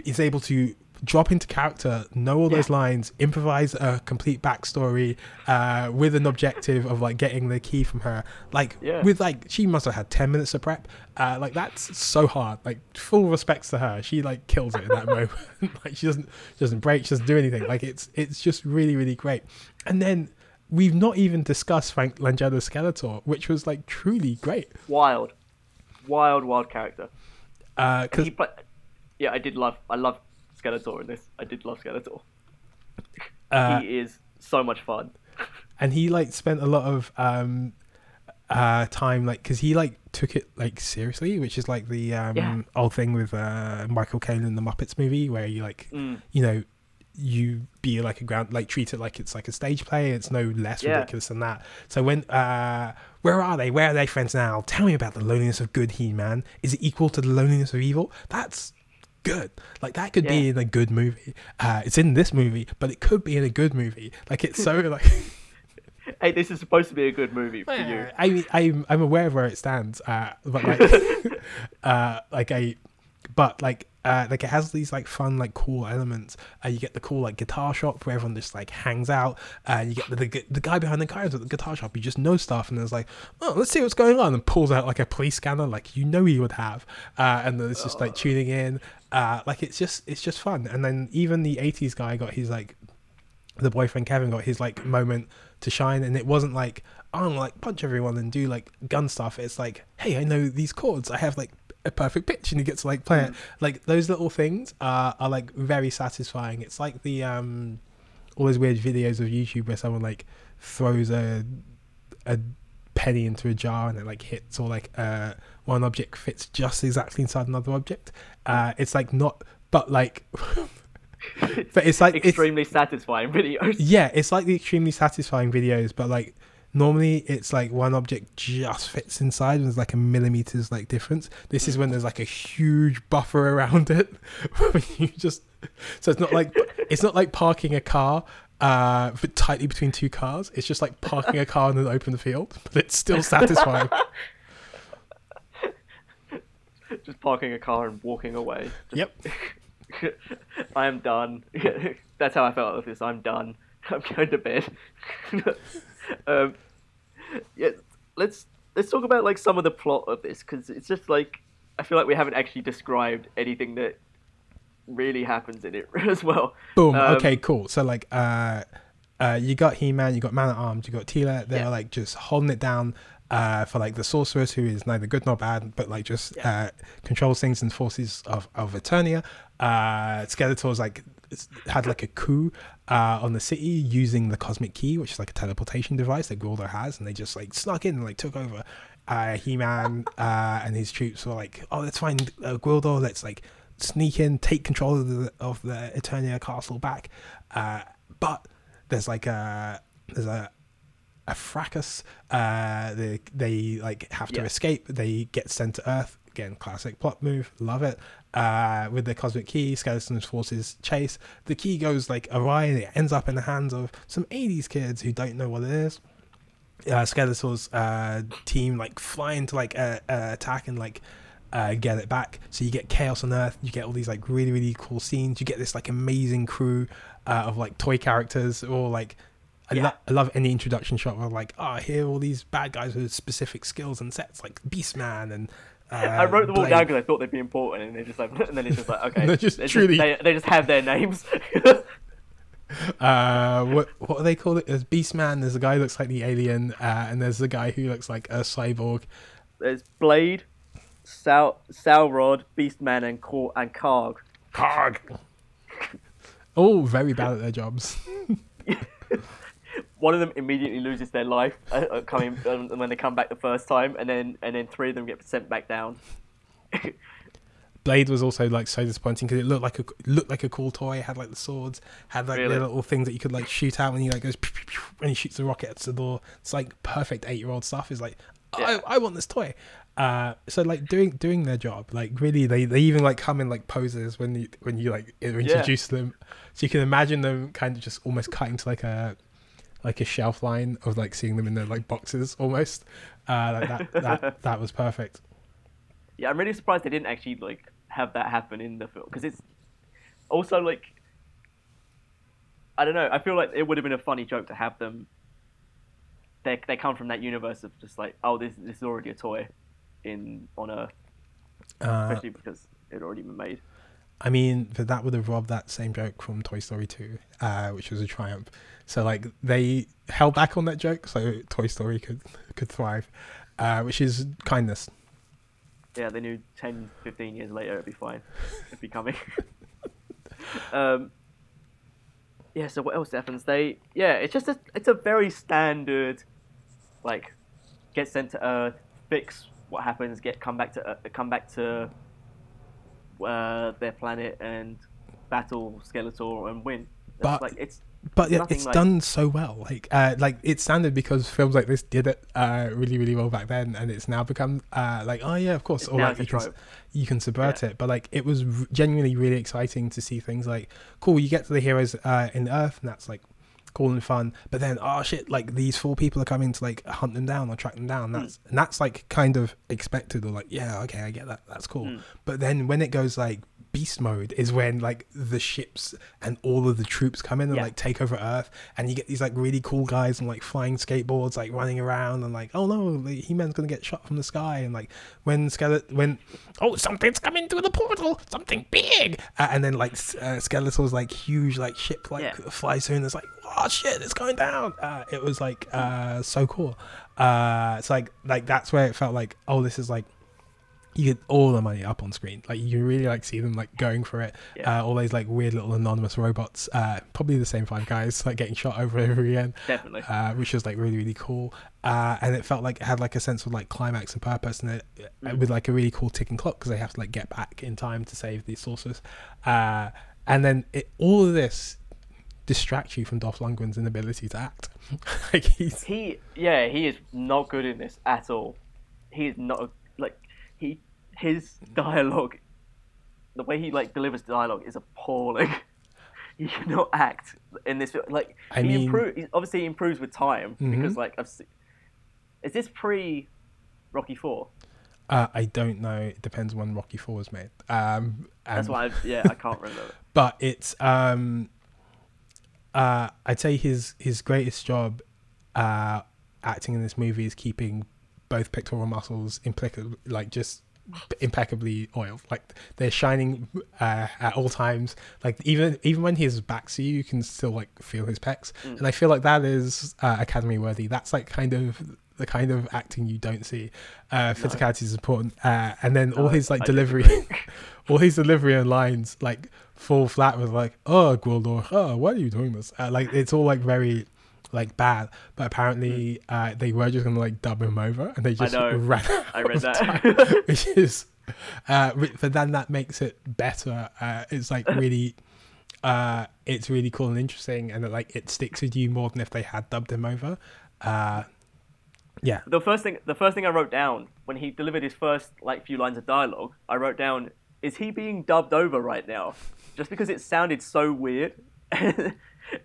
Speaker 2: is able to drop into character, know all those lines, improvise a complete backstory uh, with an objective of like getting the key from her. Like
Speaker 3: Yeah.
Speaker 2: with like she must have had ten minutes of prep. Uh, like that's so hard. Like full respects to her. She like kills it in that moment. like she doesn't she doesn't break. She doesn't do anything. Like it's it's just really really great. And then. We've not even discussed Frank Langella's Skeletor, which was like truly great.
Speaker 3: Wild, wild, wild character.
Speaker 2: Because
Speaker 3: He play- yeah, I did love. I love Skeletor in this. I did love Skeletor.
Speaker 2: uh,
Speaker 3: he is so much fun.
Speaker 2: and he like spent a lot of um uh time like because he like took it like seriously which is like the um
Speaker 3: Yeah.
Speaker 2: old thing with uh michael caine in the muppets movie where you like
Speaker 3: Mm.
Speaker 2: you know you be like a ground like treat it like it's like a stage play it's no less
Speaker 3: Yeah.
Speaker 2: ridiculous than that. So when uh where are they? Where are they friends now? Tell me about the loneliness of good he-man is it equal to the loneliness of evil? That's good. Like that could be in a good movie. Uh it's in this movie but it could be in a good movie. Like it's so like
Speaker 3: Hey, this is supposed to be a good movie for you.
Speaker 2: I mean, I'm I'm aware of where it stands, uh, but like, uh, like I, but like, uh, like it has these like fun, like cool elements. Uh, you get the cool like guitar shop where everyone just like hangs out. Uh, you get the, the the guy behind the counter at the guitar shop. you just know stuff, and there's like, oh, let's see what's going on, and pulls out like a police scanner, like you know he would have, uh, and then it's just like tuning in. Uh, like it's just it's just fun. And then even the '80s guy got his like the boyfriend Kevin got his like moment to shine, and it wasn't like oh, I'm like punch everyone and do like gun stuff. It's like, hey, I know these chords. I have like a perfect pitch, and he gets to like play it. Like those little things are are like very satisfying. It's like the um all those weird videos of YouTube where someone like throws a a penny into a jar and it like hits or like uh one object fits just exactly inside another object. Uh, it's like not, but like. but it's like it's,
Speaker 3: Extremely satisfying videos.
Speaker 2: yeah, it's like the extremely satisfying videos, but like normally it's like one object just fits inside and there's like a millimeters like difference. This is when there's like a huge buffer around it. you just so it's not like it's not like parking a car uh but tightly between two cars. It's just like parking a car in an open field, but it's still satisfying.
Speaker 3: Just parking a car and walking away. Just-
Speaker 2: yep.
Speaker 3: I am done. That's how I felt with this. I'm done. I'm going to bed. um, yeah, let's let's talk about like some of the plot of this because it's just like I feel like we haven't actually described anything that really happens in it as well.
Speaker 2: Boom.
Speaker 3: Um,
Speaker 2: okay, cool. So like uh uh you got He Man, you got Man at Arms, you got Teela, they're
Speaker 3: Yeah.
Speaker 2: like just holding it down uh for like the sorceress who is neither good nor bad, but like just uh controls things and forces of, of Eternia. Uh Skeletor's like had like a coup uh on the city using the cosmic key, which is like a teleportation device that Gwildor has, and they just like snuck in and like took over. Uh He-Man uh and his troops were like, Oh, let's find uh, Gwildor, let's like sneak in, take control of the of the Eternia castle back. Uh, but there's like a there's a a fracas. Uh, they they like have to
Speaker 3: Yeah.
Speaker 2: escape. They get sent to Earth. Again, classic plot move. Love it. Uh, with the cosmic key, Skeletor's forces chase. The key goes like awry and it ends up in the hands of some 80s kids who don't know what it is. Uh, Skeletor's uh, team like flying to like uh, uh, attack and like uh, get it back. So you get chaos on Earth. You get all these like really really cool scenes. You get this like amazing crew uh, of like toy characters or like. I,
Speaker 3: Yeah.
Speaker 2: lo- I love any introduction shot where like, oh, here are all these bad guys with specific skills and sets like Beastman and. Uh,
Speaker 3: I wrote them all
Speaker 2: Blade.
Speaker 3: down because I thought they'd be important, and they're just like, and then it's just like, okay,
Speaker 2: They're just truly-
Speaker 3: they, they just have their names.
Speaker 2: Uh, what what do they call it? There's Beastman. There's a guy who looks like the alien, uh, and there's the guy who looks like a cyborg.
Speaker 3: There's Blade, Sal, Saurod, Beastman, and Cor- and Karg.
Speaker 2: Cog. All very bad at their jobs.
Speaker 3: One of them immediately loses their life uh, uh, coming um, when they come back the first time, and then and then three of them get sent back down.
Speaker 2: Blade was also like so disappointing because it looked like a looked like a cool toy. It had like the swords, had like
Speaker 3: Really?
Speaker 2: the little things that you could like shoot out when he like goes pew, pew, pew, when he shoots the rocket at the door. It's like perfect eight year old stuff. Is like
Speaker 3: Yeah.
Speaker 2: I, I want this toy. Uh, so like doing doing their job, like really they, they even like come in like poses when you when you like introduce them. So you can imagine them kind of just almost cutting to like a like a shelf line of like seeing them in their like boxes almost. Uh, like that that that was perfect.
Speaker 3: Yeah, I'm really surprised they didn't actually like have that happen in the film because it's also like I don't know. I feel like it would have been a funny joke to have them. They they come from that universe of just like oh this this is already a toy in on Earth,
Speaker 2: Uh,
Speaker 3: especially because it already been made.
Speaker 2: I mean, but that would have robbed that same joke from Toy Story 2, uh, which was a triumph. So like they held back on that joke, so Toy Story could could thrive, uh, which is kindness.
Speaker 3: Yeah, they knew 10, 15 years later it'd be fine. It'd be coming. um, yeah, so what else happens? They, yeah, it's just a, it's a very standard, like, get sent to Earth, fix what happens, get come back to Earth, come back to uh, their planet and battle Skeletor and win. It's
Speaker 2: But-
Speaker 3: like it's
Speaker 2: But yeah, it's
Speaker 3: like-
Speaker 2: done so well. Like, uh, like it's standard because films like this did it uh, really, really well back then, and it's now become uh, like, oh yeah, of course,
Speaker 3: It's
Speaker 2: or like you can, you can subvert it. But like, it was r- genuinely really exciting to see things like, cool, you get to the heroes uh, in Earth, and that's like cool and fun. But then, oh shit, like these four people are coming to like hunt them down or track them down.
Speaker 3: Hmm.
Speaker 2: That's and that's like kind of expected or like, yeah, okay, I get that. That's cool.
Speaker 3: Mm.
Speaker 2: But then when it goes like beast mode is when like the ships and all of the troops come in and
Speaker 3: Yeah.
Speaker 2: like take over Earth, and you get these like really cool guys on like flying skateboards, like running around and like, oh no, the He-Man's gonna get shot from the sky, and like when Skeletor, when oh something's coming through the portal, something big, uh, and then like uh, Skeletor's like huge like ship like
Speaker 3: Yeah.
Speaker 2: flies through, and it's like, oh shit, it's going down. Uh, it was like uh so cool. Uh, it's like like that's where it felt like, oh, this is like you get all the money up on screen. Like you really like see them like going for it.
Speaker 3: Yeah.
Speaker 2: Uh, all those like weird little anonymous robots, uh, probably the same five guys, like getting shot over and over again,
Speaker 3: definitely.
Speaker 2: uh, which was like really really cool. Uh, and it felt like it had like a sense of like climax and purpose, and it uh,
Speaker 3: Mm.
Speaker 2: with like a really cool ticking clock because they have to like get back in time to save these sources. Uh, and then it, all of this distracts you from Dolph Lundgren's inability to act. like he's
Speaker 3: He, yeah, he is not good in this at all. He is not like he his dialogue, the way he like delivers dialogue is appalling. he cannot act in this. film. Like
Speaker 2: I
Speaker 3: he
Speaker 2: mean-
Speaker 3: improve, he obviously he improves with time because
Speaker 2: Mhm.
Speaker 3: like I've se- is this pre Rocky Four?
Speaker 2: uh, I don't know. It depends when Rocky Four was made. Um,
Speaker 3: That's why I, yeah I can't remember.
Speaker 2: but it's um uh i'd say his his greatest job uh acting in this movie is keeping both pectoral muscles impeccably like just impeccably oiled. Like they're shining uh at all times. Like even even when he's back to you you can still like feel his pecs.
Speaker 3: Mm.
Speaker 2: and i feel like that is uh, academy worthy. That's like kind of the kind of acting you don't see. Uh physicality is important. Uh and then all
Speaker 3: No,
Speaker 2: his like
Speaker 3: I
Speaker 2: delivery all his delivery and lines like fall flat with like oh Gwildor oh why are you doing this? Uh, like it's all like very like bad but apparently uh they were just gonna like dub him over and they just I
Speaker 3: know.
Speaker 2: ran
Speaker 3: I read that.
Speaker 2: time, which is uh but then that makes it better uh it's like really uh it's really cool and interesting and it, like it sticks with you more than if they had dubbed him over Uh, yeah,
Speaker 3: The first thing, the first thing I wrote down when he delivered his first like few lines of dialogue, I wrote down, "Is he being dubbed over right now?" Just because it sounded so weird.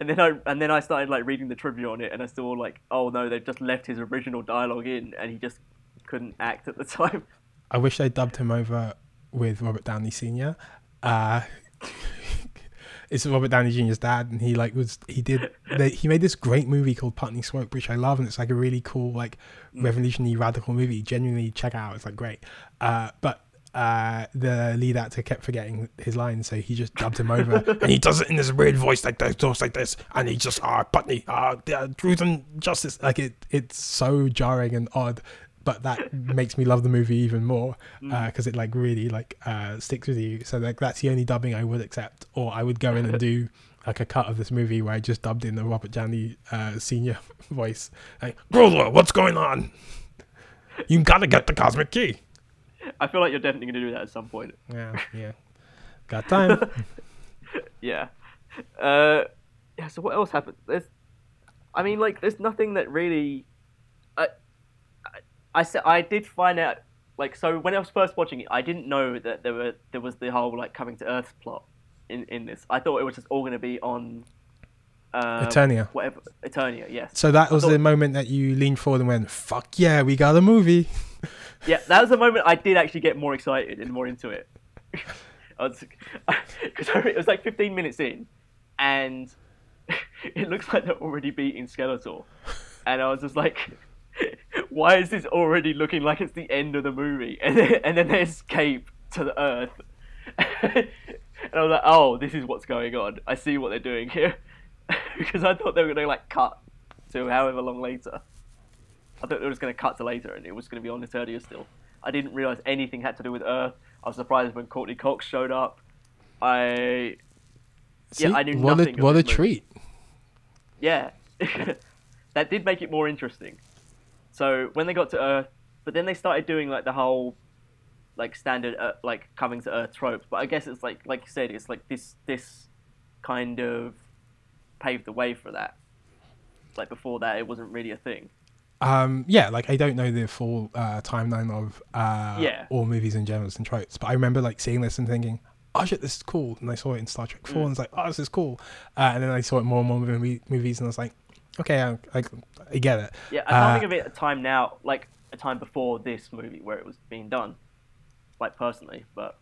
Speaker 3: And then I and then I started like reading the trivia on it, and I saw like, oh no, they've just left his original dialogue in, and he just couldn't act at the time.
Speaker 2: I wish they dubbed him over with Robert Downey Sr. Uh, it's Robert Downey Jr.'s dad, and he like was he did they, he made this great movie called Putney Swope, which I love, and it's like a really cool like revolutionary radical movie. Genuinely check it out, it's like great. Uh, but uh, the lead actor kept forgetting his lines, so he just dubbed him over, and he does it in this weird voice like this, talks like this, and he just ah Putney ah uh, truth and justice, like it it's so jarring and odd but that makes me love the movie even more because it like really like uh sticks with you. So like that's the only dubbing i would accept or i would go in and do like a cut of this movie where i just dubbed in the robert downey uh senior voice. Like Growler, what's going on? You gotta get the cosmic key
Speaker 3: I feel like you're definitely going to do that at some point.
Speaker 2: yeah yeah got time
Speaker 3: Yeah. Uh, yeah. So what else happened? There's, I mean, like, there's nothing that really. I, I, I said I did find out like so when I was first watching it, I didn't know that there were there was the whole like coming to Earth plot in in this. I thought it was just all going to be on. Uh,
Speaker 2: Eternia.
Speaker 3: Whatever. Eternia. Yes.
Speaker 2: so that was
Speaker 3: thought-
Speaker 2: the moment that you leaned forward and went fuck yeah we got a movie
Speaker 3: Yeah, that was the moment I did actually get more excited and more into it. I was because it was like 15 minutes in, and it looks like they're already beating Skeletor, and I was just like, why is this already looking like it's the end of the movie? And then, and then they escape to the Earth, and I was like, oh, this is what's going on. I see what they're doing here, because I thought they were gonna like cut to however long later. I thought it was going to cut to later, and it was going to be on Eternia still. I didn't realize anything had to do with Earth. I was surprised when Courteney Cox showed up. I
Speaker 2: See,
Speaker 3: I knew
Speaker 2: what
Speaker 3: nothing
Speaker 2: a what a
Speaker 3: movie.
Speaker 2: treat
Speaker 3: yeah, that did make it more interesting. So when they got to Earth, but then they started doing like the whole like standard uh, like coming to Earth tropes. But I guess it's like like you said, it's like this this kind of paved the way for that. Like before that, it wasn't really a thing.
Speaker 2: Um, yeah, like I don't know the full uh, timeline of uh,
Speaker 3: Yeah.
Speaker 2: all movies and genres and tropes, but I remember like seeing this and thinking, "Oh shit, this is cool!" And I saw it in Star Trek
Speaker 3: Mm.
Speaker 2: Four, and it's like, "Oh, this is cool." Uh, and then I saw it more and more movie, movies, and I was like, "Okay, I, I, I get it."
Speaker 3: Yeah, I can't
Speaker 2: Uh,
Speaker 3: think of it a time now, like a time before this movie where it was being done, like personally, but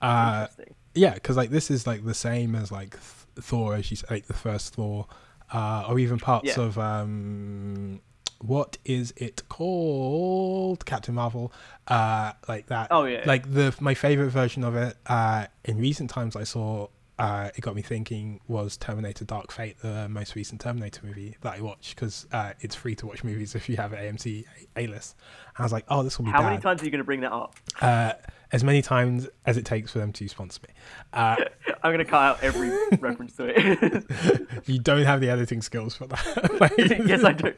Speaker 2: Uh,
Speaker 3: interesting.
Speaker 2: yeah, because like this is like the same as like Th- Thor, as you say, like the first Thor, uh, or even parts
Speaker 3: Yeah.
Speaker 2: of um, what is it called, Captain Marvel, uh, like that.
Speaker 3: Oh, yeah.
Speaker 2: Like the my favorite version of it uh, in recent times I saw. Uh, it got me thinking was Terminator Dark Fate, the most recent Terminator movie that I watched because uh, it's free to watch movies if you have AMC A list. I was like, oh, this will be
Speaker 3: How
Speaker 2: bad
Speaker 3: many times are you going to bring that up?
Speaker 2: uh, as many times as it takes for them to sponsor me. Uh,
Speaker 3: I'm going to cut out every reference to it.
Speaker 2: you don't have the editing skills for that. Like,
Speaker 3: yes, I do.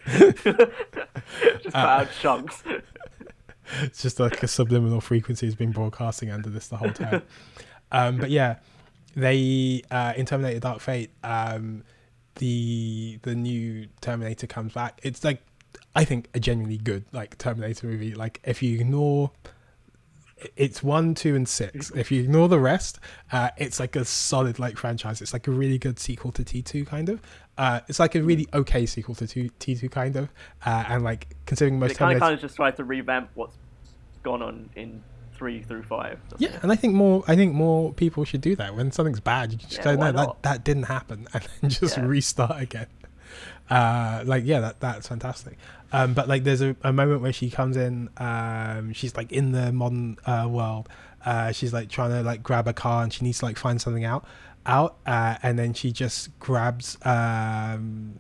Speaker 3: Just cut
Speaker 2: Uh,
Speaker 3: out chunks.
Speaker 2: it's just like a subliminal frequency has been broadcasting under this the whole time. um, but yeah, they uh, in Terminator Dark Fate, um, the the new Terminator comes back. It's like I think a genuinely good like Terminator movie. Like if you ignore it's one, two, and six. If you ignore the rest, uh, it's like a solid like franchise. It's like a really good sequel to T two kind of. Uh, it's like a really okay sequel to T two kind of. Uh, and like considering most
Speaker 3: They kind of kind of just tried to revamp what's gone on in three through five.
Speaker 2: Yeah,
Speaker 3: it?
Speaker 2: and I think more. I think more people should do that. When something's bad, you just
Speaker 3: Yeah,
Speaker 2: go, "No, that that didn't happen," and then just
Speaker 3: Yeah.
Speaker 2: restart again. Uh, like yeah, that that's fantastic. Um, but like, there's a, a moment where she comes in. Um, she's like in the modern uh, world. Uh, she's like trying to like grab a car, and she needs to like find something out. Out, uh, and then she just grabs um,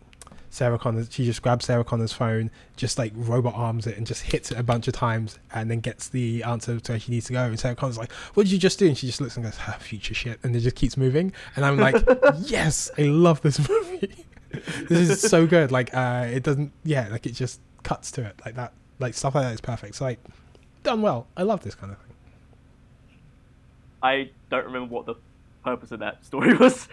Speaker 2: Sarah Connor's. She just grabs Sarah Connor's phone, just like robot arms it, and just hits it a bunch of times, and then gets the answer to where she needs to go. And Sarah Connor's like, "What did you just do?" And she just looks and goes, ah, "Future shit," and it just keeps moving. And I'm like, "Yes, I love this movie. This is so good. Like, uh, it doesn't, yeah, like it just cuts to it like that. Like stuff like that is perfect. So like, done well. I love this kind of thing.
Speaker 3: I don't remember what the purpose of that story was.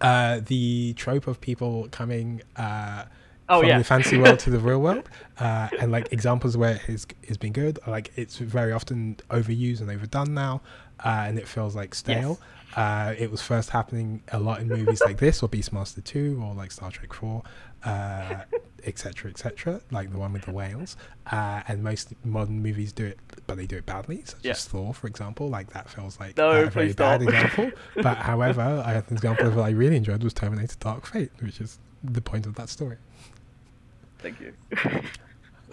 Speaker 2: uh, the trope of people coming uh,
Speaker 3: Oh,
Speaker 2: from
Speaker 3: yeah.
Speaker 2: the fancy world to the real world, uh, and like examples where it has, has been good. Like it's very often overused and overdone now, uh, and it feels like stale. Uh, it was first happening a lot in movies like this, or Beastmaster Two, or like Star Trek Four, uh, etc., etc. Like the one with the whales. Uh, and most modern movies do it, but they do it badly. Such
Speaker 3: Yeah.
Speaker 2: as Thor, for example. Like that feels like
Speaker 3: No,
Speaker 2: a very
Speaker 3: please
Speaker 2: bad example. but however, I, have an example of what I really enjoyed was Terminator: Dark Fate, which is the point of that story.
Speaker 3: Thank you.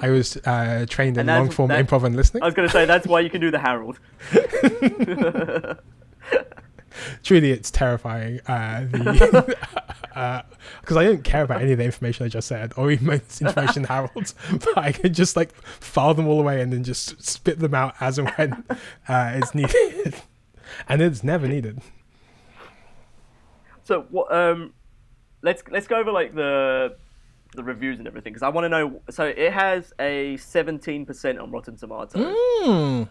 Speaker 2: I was uh, trained in long form improv and listening.
Speaker 3: I was going to say that's why you can do the Harold.
Speaker 2: Truly, it's terrifying. Uh, the because I don't care about any of the information I just said, or even most information Harold, but I can just like file them all away and then just spit them out as and when uh, it's needed, and it's never needed.
Speaker 3: So what? Um, let's let's go over like the the reviews and everything because I want to know. So it has a seventeen percent on Rotten Tomatoes,
Speaker 2: Mm.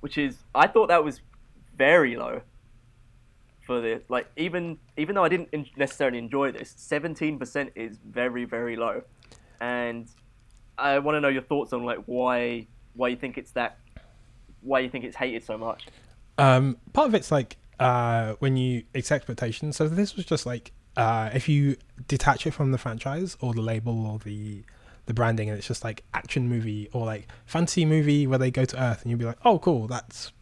Speaker 3: which is I thought that was very low for the like even even though I didn't necessarily enjoy this, seventeen percent is very very low, and I want to know your thoughts on like why why you think it's that why you think it's hated so much.
Speaker 2: Um, part of it's like uh, when you it's expectations. So this was just like uh, if you detach it from the franchise or the label or the the branding, and it's just like action movie or like fantasy movie where they go to Earth, and you'll be like, oh, cool, that's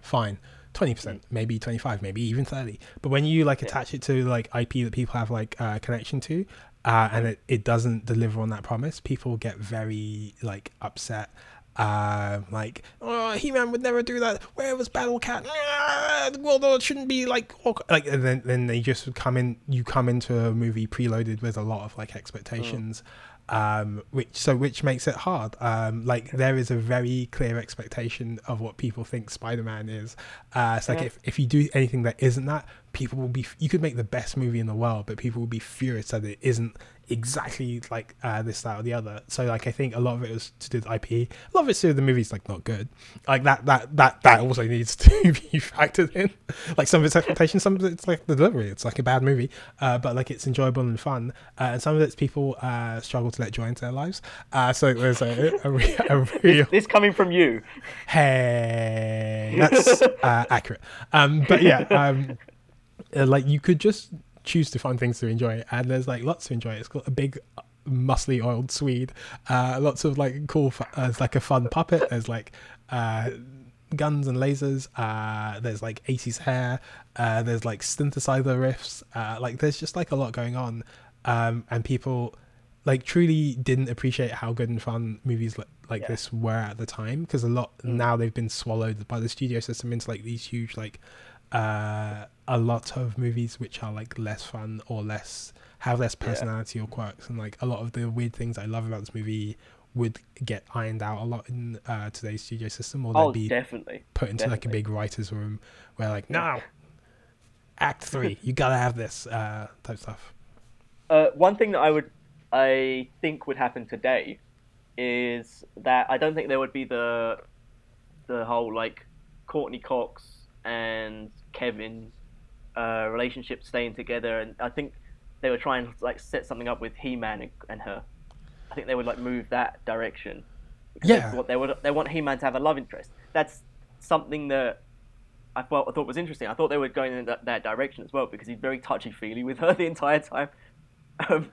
Speaker 2: fine. 20% maybe 25 maybe even 30 but when you like attach it to like ip that people have like uh, connection to uh, and it, it doesn't deliver on that promise people get very like upset. Uh, like oh he-man would never do that. Where was battle cat? Ah, the world order shouldn't be like awk-" like and then, then they just come in you come into a movie preloaded with a lot of like expectations um which so which makes it hard. Um like there is a very clear expectation of what people think spider-man is. Uh it's like
Speaker 3: Yeah.
Speaker 2: if, if you do anything that isn't that people will be you could make the best movie in the world but people will be furious that it isn't exactly like uh this that or the other. So like i think a lot of it was to do with ip a lot of it's to do with the movie's like not good. Like that that that that also needs to be factored in. Like some of its expectations some of it's like the delivery. It's like a bad movie uh but like it's enjoyable and fun. Uh, and some of it's people uh struggle to let joy into their lives. Uh so there's a, a, re- a real
Speaker 3: This coming from you.
Speaker 2: hey that's uh, accurate. Um but yeah um like you could just choose to find things to enjoy and there's like lots to enjoy it's got a big muscly oiled swede uh lots of like cool fu- uh, it's like a fun puppet there's like uh guns and lasers uh there's like 80s hair uh there's like synthesizer riffs uh like there's just like a lot going on um and people like truly didn't appreciate how good and fun movies like, like
Speaker 3: Yeah.
Speaker 2: this were at the time because a lot now they've been swallowed by the studio system into like these huge like uh a lot of movies which are like less fun or less have less
Speaker 3: Yeah.
Speaker 2: personality or quirks and like a lot of the weird things I love about this movie would get ironed out a lot in uh, today's studio system or they'd
Speaker 3: Oh,
Speaker 2: be
Speaker 3: definitely.
Speaker 2: put into like a big writer's room where like no act three you gotta have this uh type stuff
Speaker 3: Uh, one thing that I would, I think would happen today, is that I don't think there would be the, the whole like, Courteney Cox and Kevin, uh, relationship staying together, and I think they were trying to like set something up with He-Man and, and her. I think they would like move that direction.
Speaker 2: Yeah.
Speaker 3: They, what they would they want He-Man to have a love interest. That's something that I thought I thought was interesting. I thought they were going in that, that direction as well because he's very touchy feely with her the entire time. Um,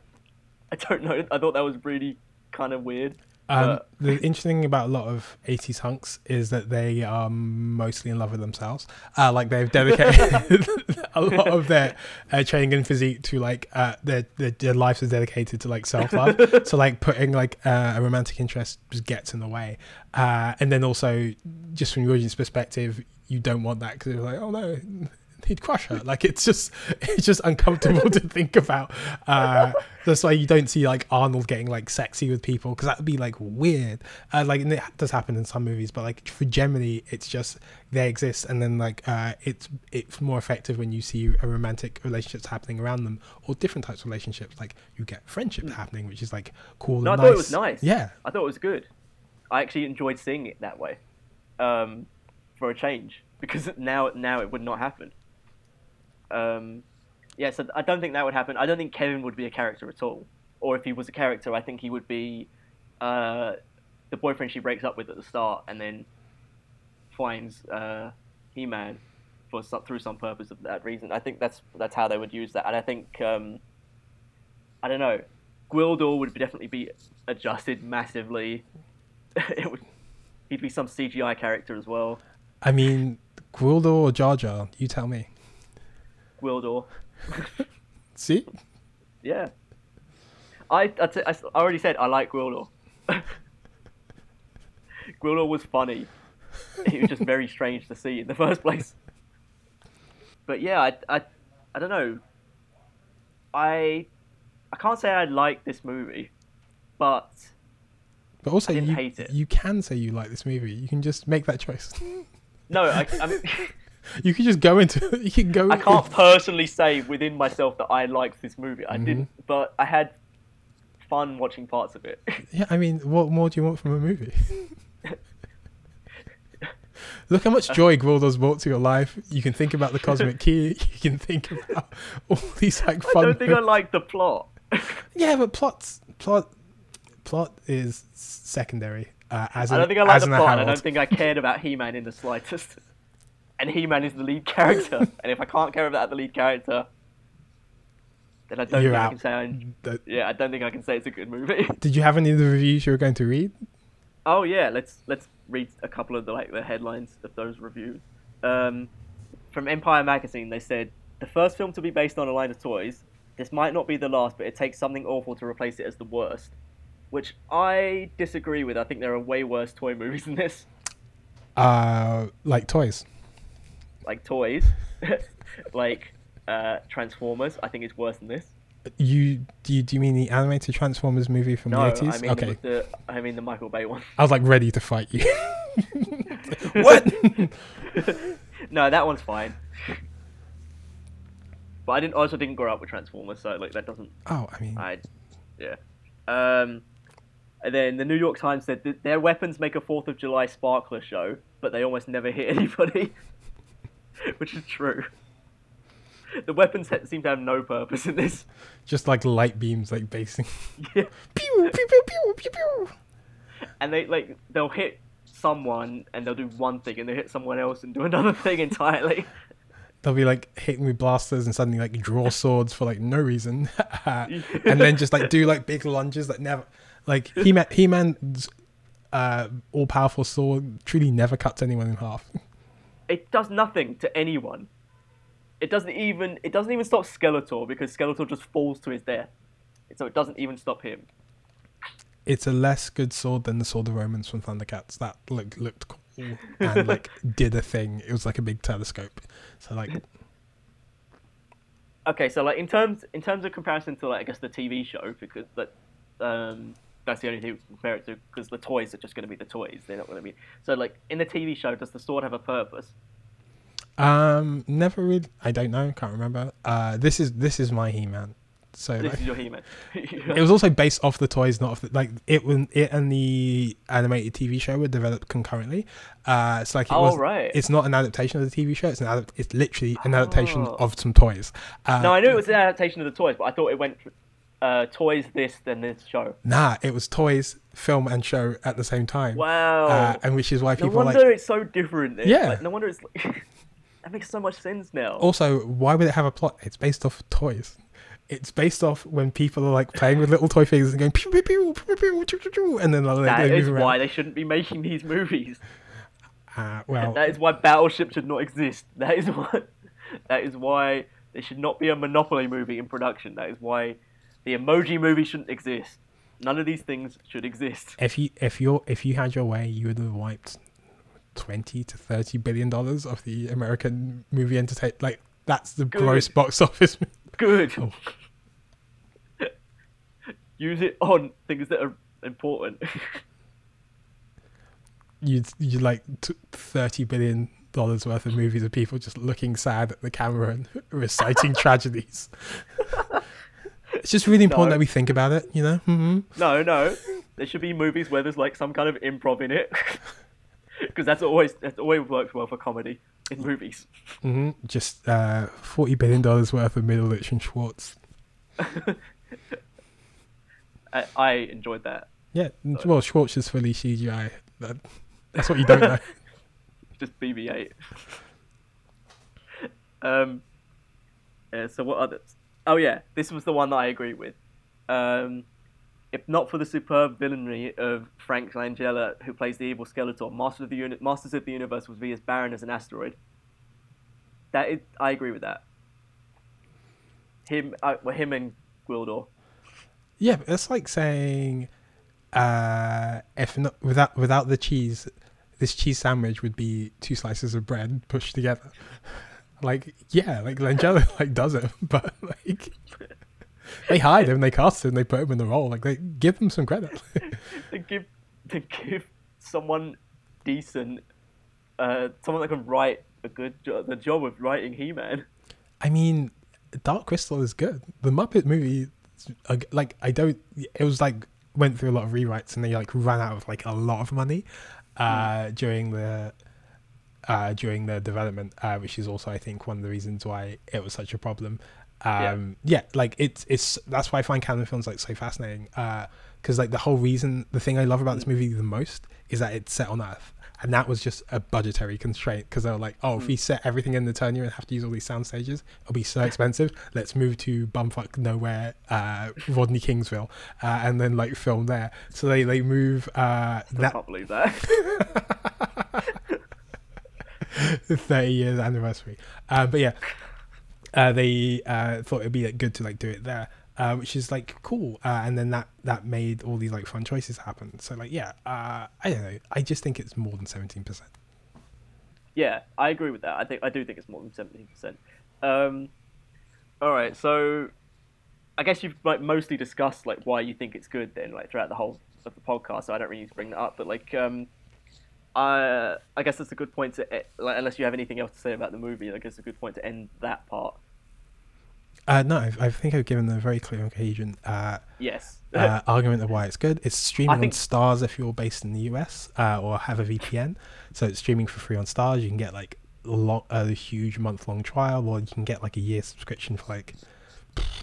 Speaker 3: I don't know. I thought that was really kind of weird.
Speaker 2: Um, the interesting thing about a lot of 80s hunks is that they are mostly in love with themselves. Uh, like they've dedicated a lot of their uh, training and physique to like uh, their, their their life is dedicated to like self love. so like putting like uh, a romantic interest just gets in the way. Uh, and then also just from your audience perspective, you don't want that because it's like oh no. He'd crush her. Like it's just, it's just uncomfortable to think about. Uh, that's why you don't see like Arnold getting like sexy with people because that would be like weird. Uh, like and it does happen in some movies, but like for generally, it's just they exist, and then like uh, it's it's more effective when you see a romantic relationships happening around them, or different types of relationships. Like you get friendship happening, which is like cool.
Speaker 3: No, I
Speaker 2: and
Speaker 3: thought it was nice.
Speaker 2: Yeah,
Speaker 3: I thought it was good. I actually enjoyed seeing it that way, um, for a change because now now it would not happen. Um, yeah, so I don't think that would happen. I don't think Kevin would be a character at all. or if he was a character, I think he would be uh, the boyfriend she breaks up with at the start, and then finds uh, He-Man for some, through some purpose of that reason. I think that's that's how they would use that, and I think um, I don't know. Gwildor would definitely be adjusted massively. it would. He'd be some CGI character as well.
Speaker 2: I mean, Gwildor or Jar Jar? You tell me.
Speaker 3: Gwildor.
Speaker 2: See,
Speaker 3: Yeah. I, I, t- I s- I already said I like Gwildor. Gwildor was funny. It was just very strange to see in the first place. But yeah, I, I, I don't know. I I can't say I like this movie, but
Speaker 2: but also you you can say you like this movie. You can just make that choice.
Speaker 3: no, I, I, mean,
Speaker 2: You can just go into you can go.
Speaker 3: I can't personally say within myself that I liked this movie. I didn't, but I had fun watching parts of it.
Speaker 2: Yeah, I mean, what more do you want from a movie? Look how much joy Gwildor's brought to your life. You can think about the cosmic key. You can think about all these like fun.
Speaker 3: I don't think I liked the plot.
Speaker 2: yeah, but plots, plot, plot is secondary. Uh, as
Speaker 3: I don't think I like the plot. I don't think I cared about He-Man in the slightest. And He-Man is the lead character. and if I can't care about the lead character, then I don't
Speaker 2: You're
Speaker 3: think I can say. I,
Speaker 2: That-
Speaker 3: yeah, I don't think I can say it's a good movie.
Speaker 2: Did you have any of the reviews you were going to read?
Speaker 3: oh yeah, let's let's read a couple of the like the headlines of those reviews. Um, from Empire magazine, they said the first film to be based on a line of toys. This might not be the last, but it takes something awful to replace it as the worst. Which I disagree with. I think there are way worse toy movies than this.
Speaker 2: Uh, like toys.
Speaker 3: Like toys, like uh, Transformers. I think it's worse than this.
Speaker 2: You do you, do you mean the animated Transformers movie from
Speaker 3: No,
Speaker 2: the eighties?
Speaker 3: I mean
Speaker 2: okay,
Speaker 3: the, the I mean the Michael Bay one.
Speaker 2: I was like ready to fight you. what?
Speaker 3: no, that one's fine. But I didn't also didn't grow up with Transformers, so like that doesn't.
Speaker 2: Oh, I mean,
Speaker 3: I, yeah. Um, and then the New York Times said that their weapons make a Fourth of July sparkler show, but they almost never hit anybody, which is true. The weapons ha- seem to have no purpose in this.
Speaker 2: just like light beams, like basing.
Speaker 3: Yeah.
Speaker 2: pew pew pew pew pew pew.
Speaker 3: and they like they'll hit someone and they'll do one thing and they hit someone else and do another thing entirely.
Speaker 2: They'll be like hitting with blasters and suddenly like draw swords for like no reason, and then just like do like big lunges that never, like He Man He Man's uh, all powerful sword truly never cuts anyone in half.
Speaker 3: It does nothing to anyone. It doesn't even it doesn't even stop Skeletor because Skeletor just falls to his death. So it doesn't even stop him.
Speaker 2: It's a less good sword than the sword of Omens from Thundercats. That looked looked cool and like did a thing. It was like a big telescope. So like
Speaker 3: Okay, so like in terms in terms of comparison to like I guess the TV show because that um that's the only thing we can compare it to because the toys are just going to be the toys. They're not going to be so like in the TV show. Does the sword have a purpose?
Speaker 2: um never really I don't know, can't remember. Uh this is this is my He Man. So
Speaker 3: This
Speaker 2: like,
Speaker 3: is your He-Man.
Speaker 2: it was also based off the toys, not off the, like it when it and the animated TV show were developed concurrently. Uh, it's like it
Speaker 3: Oh,
Speaker 2: was.
Speaker 3: right.
Speaker 2: It's not an adaptation of the TV show. It's an adapt- It's literally an adaptation
Speaker 3: Oh.
Speaker 2: of some toys. Uh,
Speaker 3: no, I knew it was an adaptation of the toys, but I thought it went uh, toys this then this show.
Speaker 2: Nah, it was toys, film, and show at the same time.
Speaker 3: Wow.
Speaker 2: Uh, and which is why
Speaker 3: no
Speaker 2: people are
Speaker 3: wonder
Speaker 2: like.
Speaker 3: it's so different. then.
Speaker 2: Yeah.
Speaker 3: Like, no wonder it's like that makes so much sense now.
Speaker 2: Also, why would it have a plot? It's based off toys. It's based off when people are like playing with little toy figures and going pew pew pew pew pew pew pew, pew, and then like,
Speaker 3: that
Speaker 2: they
Speaker 3: is
Speaker 2: move around.
Speaker 3: why they shouldn't be making these movies.
Speaker 2: Uh, well,
Speaker 3: That is why Battleship should not exist. That is why. That is why there should not be a Monopoly movie in production. That is why the Emoji movie shouldn't exist. None of these things should exist.
Speaker 2: if you if you if you had your way, you would have wiped twenty to thirty billion dollars of the American movie entertainment. Like that's the
Speaker 3: Good.
Speaker 2: gross box office.
Speaker 3: Good.
Speaker 2: Oh.
Speaker 3: Use it on things that are important.
Speaker 2: You you like t- thirty billion dollars worth of movies of people just looking sad at the camera and reciting tragedies. It's just really important
Speaker 3: No.
Speaker 2: that we think about it, you know. Mm-hmm.
Speaker 3: No, no. There should be movies where there's like some kind of improv in it, because that's always that's always works well for comedy in movies.
Speaker 2: Mm-hmm. Just uh, forty billion dollars worth of Middleditch and Schwartz.
Speaker 3: I, I enjoyed that.
Speaker 2: Yeah, well, Schwartz is fully CGI. That, that's what you don't know.
Speaker 3: Just BB-8. um. Yeah. So what others? Oh yeah, this was the one that I agree with. Um, if not for the superb villainy of Frank Langella, who plays the evil Skeletor, Master of the Uni- Masters of the Universe would be as barren as an asteroid. That is, I agree with that. Him, uh, well, him and Gwildor.
Speaker 2: Yeah, but it's like saying, uh, if not without without the cheese, this cheese sandwich would be two slices of bread pushed together. like, yeah, like Langella like does it, but like they hide him, they cast him, they put him in the role. Like, they give them some credit.
Speaker 3: to give to give someone decent, uh, someone that can write a good job, the job of writing He-Man.
Speaker 2: I mean, Dark Crystal is good. The Muppet movie, uh, like, I don't. It was like went through a lot of rewrites, and they like ran out of like a lot of money uh,
Speaker 3: Hmm.
Speaker 2: during the uh, during the development, uh, which is also I think one of the reasons why it was such a problem. Um, yeah. like it's it's that's why I find Cannon films like so fascinating. Because like the whole reason, the thing I love about this
Speaker 3: Hmm.
Speaker 2: movie the most is that it's set on Earth. And that was just a budgetary constraint because they were like, oh, if we set everything in the Eternia and have to use all these sound stages, it'll be so expensive. Let's move to bumfuck nowhere, uh, Rodney Kingsville, uh, and then like film there. So they they move uh,
Speaker 3: I
Speaker 2: that
Speaker 3: can't believe that.
Speaker 2: 30 years anniversary. Uh, but yeah, uh, they uh, thought it'd be like, good to like do it there, uh, which is like cool. Uh, and then that that made all these like fun choices happen. So like yeah, uh, I don't know. I just think it's more than 17 percent.
Speaker 3: yeah, I agree with that. I think I do think it's more than seventeen percent. Um, all right, so I guess you've like mostly discussed like why you think it's good then, like throughout the whole of the podcast. So I don't really need to bring that up, but like, um, I I guess that's a good point to like unless you have anything else to say about the movie. I guess it's a good point to end that part.
Speaker 2: Uh, no, I, I think I've given a very clear and coherent uh,
Speaker 3: Yes.
Speaker 2: uh, argument of why it's good. It's streaming
Speaker 3: think-
Speaker 2: on Starz if you're based in the US uh, or have a VPN. So it's streaming for free on Starz. You can get like a, long, a huge month long trial, or you can get like a year subscription for like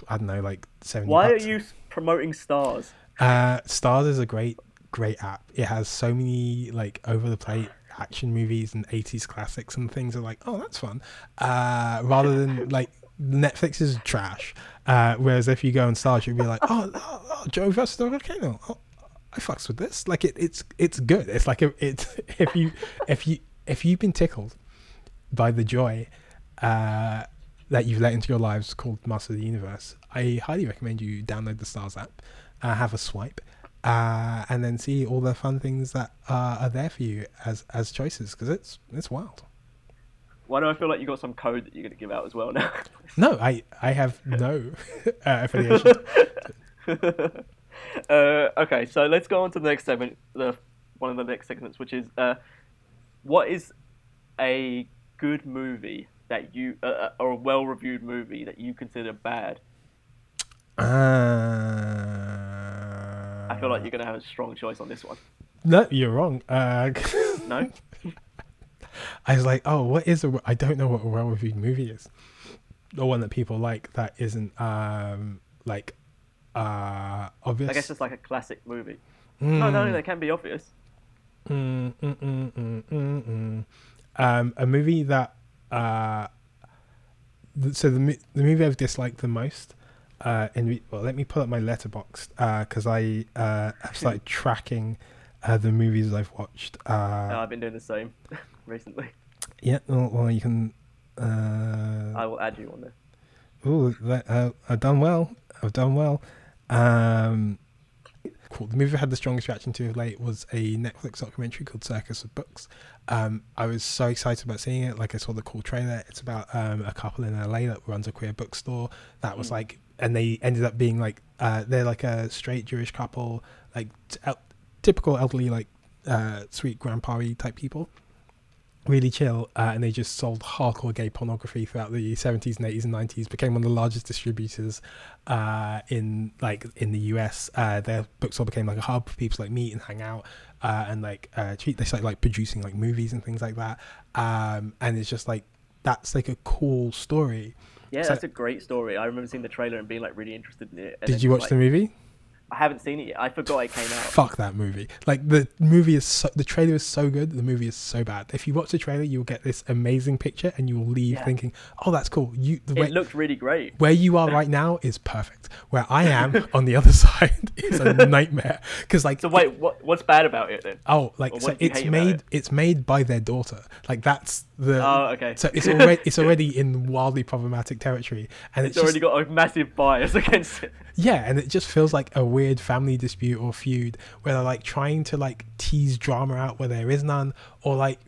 Speaker 2: I don't know, like seventy.
Speaker 3: Why are
Speaker 2: bucks.
Speaker 3: you promoting Starz?
Speaker 2: Uh, Starz is a great, great app. It has so many like over the plate action movies and 80s classics and things are like, oh, that's fun. Uh, rather than like Netflix is trash. Uh, whereas if you go on Starz, you'll be like, oh, oh, oh Joe versus the volcano. Oh, I fucks with this. Like it, it's it's good. It's like a, it's if you if you if you've been tickled by the joy uh, that you've let into your lives called Master of the Universe, I highly recommend you download the Starz app, uh, have a swipe, uh, and then see all the fun things that uh, are there for you as as choices because it's it's wild.
Speaker 3: Why do I feel like you got some code that you're going to give out as well now?
Speaker 2: No, I I have no uh, affiliation.
Speaker 3: uh, okay, so let's go on to the next segment. The one of the next segments, which is uh, what is a good movie that you uh, or a well-reviewed movie that you consider bad?
Speaker 2: Uh,
Speaker 3: I feel like you're going to have a strong choice on this one.
Speaker 2: No, you're wrong. Uh,
Speaker 3: No,
Speaker 2: I was like, oh, what is a? I don't know what a well-reviewed movie is. The one that people like that isn't um like uh obvious.
Speaker 3: I guess it's like a classic movie. No, no, they can be obvious.
Speaker 2: Mm, mm, mm, mm, mm, mm. Um, a movie that uh, so the the movie I've disliked the most. Uh, in re- well, let me pull up my Letterboxd because I uh, have started tracking uh, the movies I've watched.
Speaker 3: No,
Speaker 2: Uh,
Speaker 3: I've been doing the same recently.
Speaker 2: yeah, well, well, you can. Uh,
Speaker 3: I will add you on there.
Speaker 2: Uh, I've done well. I've done well. Um, cool. The movie I had the strongest reaction to of late was a Netflix documentary called Circus of Books. Um, I was so excited about seeing it. Like I saw the cool trailer. It's about um, a couple in LA that runs a queer bookstore. That was
Speaker 3: Mm.
Speaker 2: like, and they ended up being like, uh, they're like a straight Jewish couple, like t- el- typical elderly, like uh, sweet grandpa type people really chill, uh, and they just sold hardcore gay pornography throughout the 70s and 80s and 90s. Became one of the largest distributors uh, in like in the US. Uh, their bookstore became like a hub for people to like meet and hang out, uh, and like treat. They started like producing like movies and things like that. Um, and it's just like that's like a cool story.
Speaker 3: Yeah,
Speaker 2: So-
Speaker 3: that's a great story. I remember seeing the trailer and being like really interested in it.
Speaker 2: Did you watch the movie?
Speaker 3: I haven't seen it yet. I forgot it came out.
Speaker 2: Fuck that movie. Like the movie is so, the trailer is so good. The movie is so bad. If you watch the trailer, you'll get this amazing picture, and you will leave
Speaker 3: Yeah.
Speaker 2: thinking, "Oh, that's cool." You the way,
Speaker 3: It looked really great.
Speaker 2: where you are right now is perfect. Where I am on the other side is a nightmare. Because like,
Speaker 3: So wait, what what's bad about it then?
Speaker 2: oh, like so
Speaker 3: what do you
Speaker 2: it's made
Speaker 3: it?
Speaker 2: it's made by their daughter. Like that's the.
Speaker 3: Oh, okay.
Speaker 2: So it's already it's already in wildly problematic territory, and
Speaker 3: It's
Speaker 2: it's,
Speaker 3: already
Speaker 2: just,
Speaker 3: got a massive bias against it.
Speaker 2: yeah, and it just feels like a weird family dispute or feud where they're like trying to like tease drama out where there is none, or like,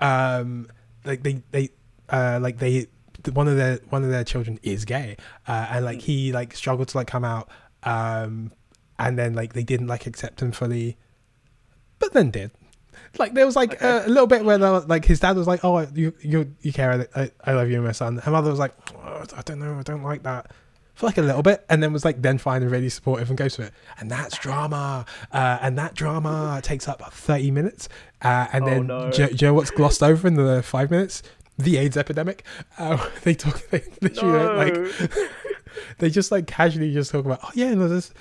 Speaker 2: um, like they they uh like they one of their one of their children is gay, uh, and like he like struggled to like come out, um, and then like they didn't like accept him fully, but then did. Like there was like
Speaker 3: Okay.
Speaker 2: a, a little bit where were, like his dad was like, "Oh, you you you care? I, I love you, my son." Her mother was like, oh, "I don't know, I don't like that." For like a little bit, and then was like then fine and really supportive and goes to it, and that's drama, uh, and that drama takes up thirty minutes, uh, and
Speaker 3: Oh,
Speaker 2: then
Speaker 3: no.
Speaker 2: do, do you know what's glossed over in the five minutes? The AIDS epidemic. Uh, they talk, they literally
Speaker 3: No.
Speaker 2: like they just like casually just talk about, oh yeah, and there's this,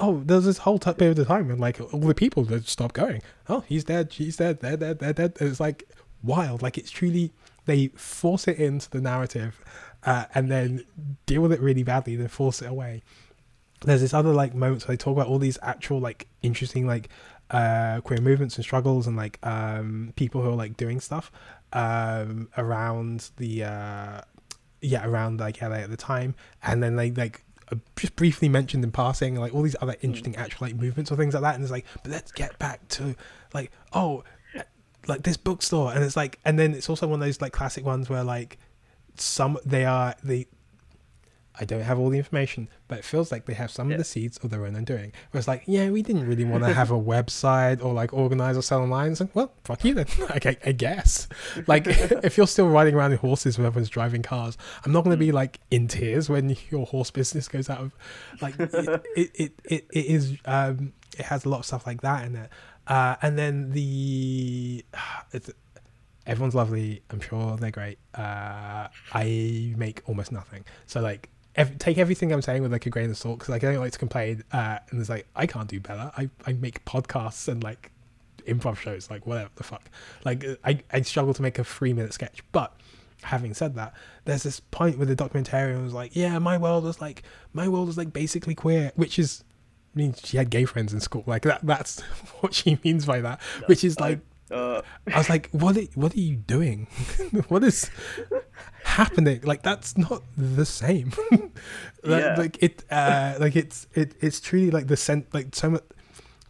Speaker 2: oh there's this whole t- period of time and like all the people that stop going. Oh, he's dead, she's dead, they're dead, they're dead. And it's like wild. Like it's truly they force it into the narrative, uh, and then deal with it really badly, then force it away. There's this other like moments where they talk about all these actual like interesting like uh queer movements and struggles and like um people who are like doing stuff um around the uh yeah around like LA at the time. And then they like just briefly mentioned in passing like all these other interesting actual like movements or things like that. And it's like but let's get back to like oh like this bookstore. And it's like and then it's also one of those like classic ones where like some they are the I don't have all the information, but it feels like they have some
Speaker 3: Yeah.
Speaker 2: of the seeds of their own undoing. Where it's like, yeah, we didn't really want to have a website or like organize or sell online. It's like, well, fuck you then. like, I, I guess. Like, if you're still riding around in horses when everyone's driving cars, I'm not going to be like in tears when your horse business goes out of. Like, it, it, it, it, it is. Um, it has a lot of stuff like that in it. Uh, and then the it's everyone's lovely. I'm sure they're great. Uh, I make almost nothing. So like, ev- take everything I'm saying with like a grain of salt because like I don't like to complain. Uh, and it's like I can't do better. I I make podcasts and like improv shows, like whatever the fuck. Like I I struggle to make a three minute sketch, but. Having said that, there's this point where the documentarian was like, "Yeah, my world was like, my world was like basically queer," which is, I mean, she had gay friends in school. Like that. That's what she means by that. Which is like,
Speaker 3: Uh,
Speaker 2: I was like, what are, what are you doing? what is happening? Like that's not the same. like,
Speaker 3: Yeah.
Speaker 2: like it uh like it's it it's truly like the scent like so much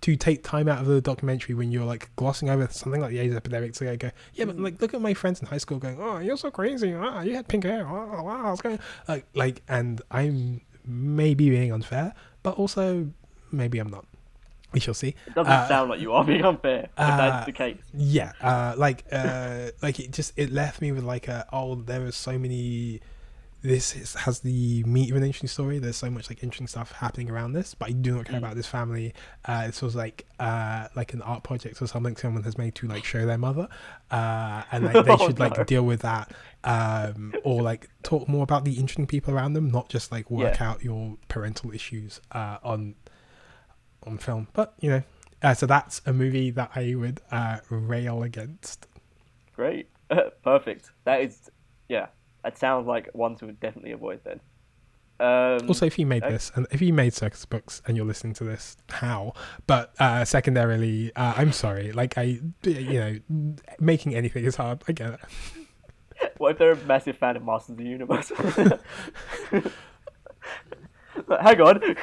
Speaker 2: to take time out of the documentary when you're like glossing over something like the AIDS epidemic to like go, yeah, but like look at my friends in high school going, oh, you're so crazy, ah, you had pink hair, oh, wow, what's going, like, like, and I'm maybe being unfair, but also maybe I'm not. We shall see.
Speaker 3: it doesn't
Speaker 2: Uh,
Speaker 3: sound like you are being unfair.
Speaker 2: Uh,
Speaker 3: that's the case.
Speaker 2: yeah uh like uh like it just it left me with like a oh there are so many this is, has the meat of an interesting story there's so much like interesting stuff happening around this but i do not care
Speaker 3: Mm.
Speaker 2: about this family uh this was like uh like an art project or something someone has made to like show their mother uh and like they
Speaker 3: Oh,
Speaker 2: should like deal with that um or like talk more about the interesting people around them not just like work
Speaker 3: Yeah.
Speaker 2: out your parental issues uh on on film but you know uh, so that's a movie that I would uh, rail against.
Speaker 3: Great. Perfect. That is, yeah. That sounds like one to definitely avoid then. Um,
Speaker 2: Also, if you made
Speaker 3: okay.
Speaker 2: this, and if you made circus books and you're listening to this, how? But uh, secondarily, uh, I'm sorry. Like I, you know, making anything is hard. I get it.
Speaker 3: what if they're a massive fan of Masters of the Universe? Hang on.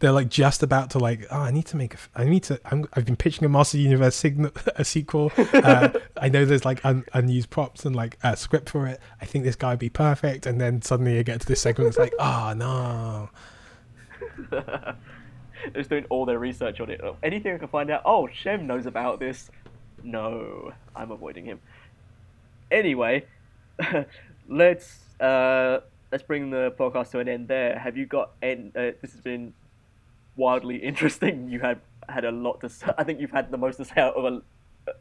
Speaker 2: They're like just about to like. Oh, I need to make. a, i need to. I'm, I've been pitching a Master Universe signal, a sequel. Uh, I know there's like un, unused props and like a script for it. I think this guy would be perfect. And then suddenly I get to this segment. It's like, oh no.
Speaker 3: They're just doing all their research on it. Oh, Anything I can find out. Oh, Shem knows about this. No, I'm avoiding him. Anyway, let's uh, let's bring the podcast to an end there. Have you got? En- uh, this has been wildly interesting. You had had a lot to. Say. I think you've had the most to say out of a,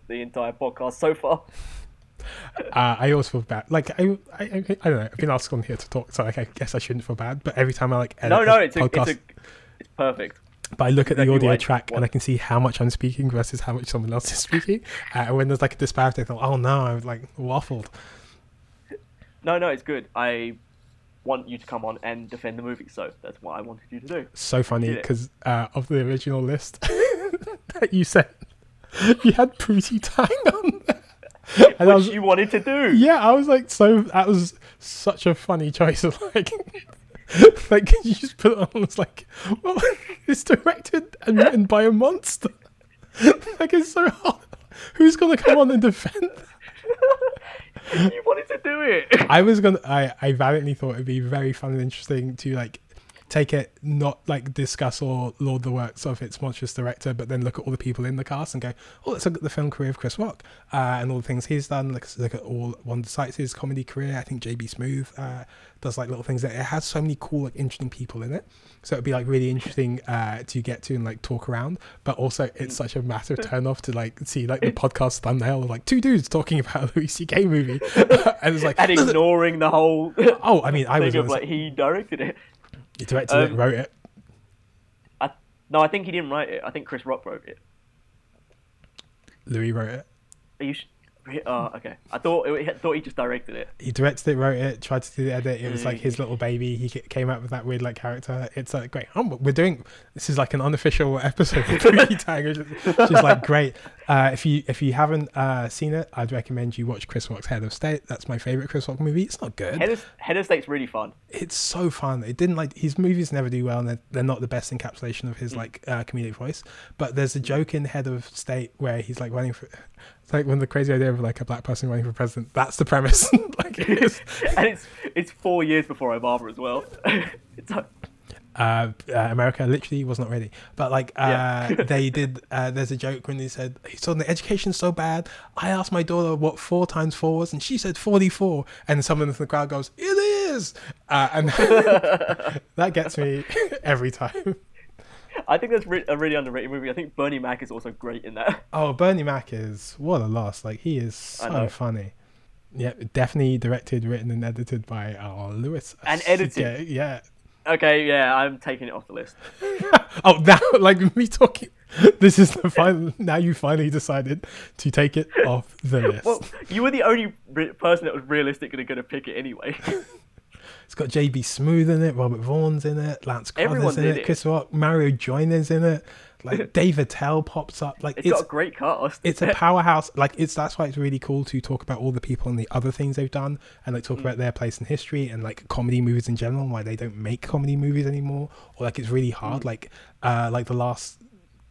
Speaker 3: the entire podcast so far.
Speaker 2: Uh, I always feel bad. Like I, I, I, I don't know. I've been asked on here to talk, so like I guess I shouldn't feel bad. But every time I like edit
Speaker 3: No, no, it's a,
Speaker 2: podcast,
Speaker 3: it's a, it's perfect.
Speaker 2: but I look at the audio
Speaker 3: I
Speaker 2: track and I can see how much I'm speaking versus how much someone else is speaking. Uh, and when there's like a disparity, I thought, oh no, I've like waffled.
Speaker 3: No, no, it's good. I want you to come on and defend the movie, so that's what I wanted you to do.
Speaker 2: So funny because uh, of the original list that you said, you had Pootie Tang on there. And
Speaker 3: Which
Speaker 2: was,
Speaker 3: you wanted to do.
Speaker 2: yeah, I was like, so that was such a funny choice of like, like you just put it on. It's like, well, it's directed and written by a monster. like it's so hard. Who's gonna come on and defend?
Speaker 3: you wanted to do it.
Speaker 2: I was gonna. I I valiantly thought it'd be very fun and interesting to like take it, not like discuss or laud the works of its monstrous director, but then look at all the people in the cast and go, oh, let's look at the film career of Chris Rock uh, and all the things he's done. Let's look at all Wanda his comedy career. I think JB Smoove uh, does like little things that it has so many cool, like interesting people in it. So it'd be like really interesting uh, to get to and like talk around. But also, it's such a massive turn off to like see like the podcast thumbnail of like two dudes talking about a Louis C.K. movie, and it's like
Speaker 3: and ignoring the whole
Speaker 2: Oh, I mean, I was
Speaker 3: of like he directed it.
Speaker 2: He directed it,
Speaker 3: um,
Speaker 2: wrote it.
Speaker 3: I, no, I think he didn't write it. I think Chris Rock wrote it.
Speaker 2: Louis wrote it.
Speaker 3: Are you? Sh- oh, okay. I thought I thought he just directed it.
Speaker 2: He directed it, wrote it, tried to do the edit. It was like
Speaker 3: Mm.
Speaker 2: his little baby. He came up with that weird like character. It's like great. Oh, we're doing this is like an unofficial episode of Freaky Tag, which is which is, like great. Uh, if you if you haven't uh, seen it, I'd recommend you watch Chris Rock's Head of State. That's my favorite Chris Rock movie. It's not good.
Speaker 3: Head of, Head of State's really fun.
Speaker 2: it's so fun. It didn't like his movies never do well, and they're, they're not the best encapsulation of his like uh, comedic voice. But there's a joke in Head of State where he's like running for. It's like when the crazy idea of like a black person running for president. That's the premise. like, it's,
Speaker 3: and it's it's four years before Obama as well. it's like,
Speaker 2: uh, uh, America literally was not ready. But like uh,
Speaker 3: Yeah.
Speaker 2: they did. Uh, there's a joke when they said, "He said the education's so bad." I asked my daughter what four times four was, and she said forty-four. And someone in the crowd goes, "It is," uh, and that gets me every time.
Speaker 3: I think that's re- a really underrated movie. I think Bernie Mac is also great in that.
Speaker 2: Oh, Bernie Mac is what a loss. Like he is so funny. Yeah, definitely directed, written, and edited by uh, Louis.
Speaker 3: And edited.
Speaker 2: Yeah, yeah.
Speaker 3: Okay, yeah, I'm taking it off the list.
Speaker 2: Oh, now like me talking. This is the final. Now you finally decided to take it off the list.
Speaker 3: Well, you were the only re- person that was realistically going to pick it anyway.
Speaker 2: It's got JB Smoove in it, Robert Vaughn's in it, Lance
Speaker 3: Crouther's
Speaker 2: in it,
Speaker 3: it.
Speaker 2: Chris Rock, Mario Joyner's in it. Like Dave Attell pops up. Like
Speaker 3: it's
Speaker 2: it's
Speaker 3: got a great cast.
Speaker 2: it's a powerhouse. Like it's that's why it's really cool to talk about all the people and the other things they've done, and like
Speaker 3: Mm.
Speaker 2: talk about their place in history and like comedy movies in general, and why they don't make comedy movies anymore, or like it's really hard.
Speaker 3: Mm.
Speaker 2: Like uh, like the last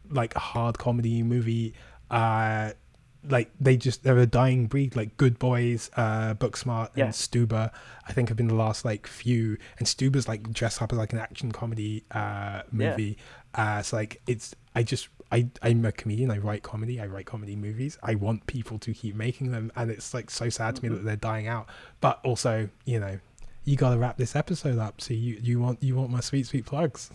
Speaker 2: like hard comedy movie, uh, like they just they're a dying breed. Like Good Boys, uh, Booksmart, and
Speaker 3: Yeah.
Speaker 2: Stuber, I think have been the last like few. And Stuber's like dressed up as like an action comedy uh, movie. Uh, so like it's I just I I'm a comedian. I write comedy. I write comedy movies. I want people to keep making them, and it's like so sad to me that they're dying out. But also, you know, you got to wrap this episode up. So you you want you want my sweet sweet plugs.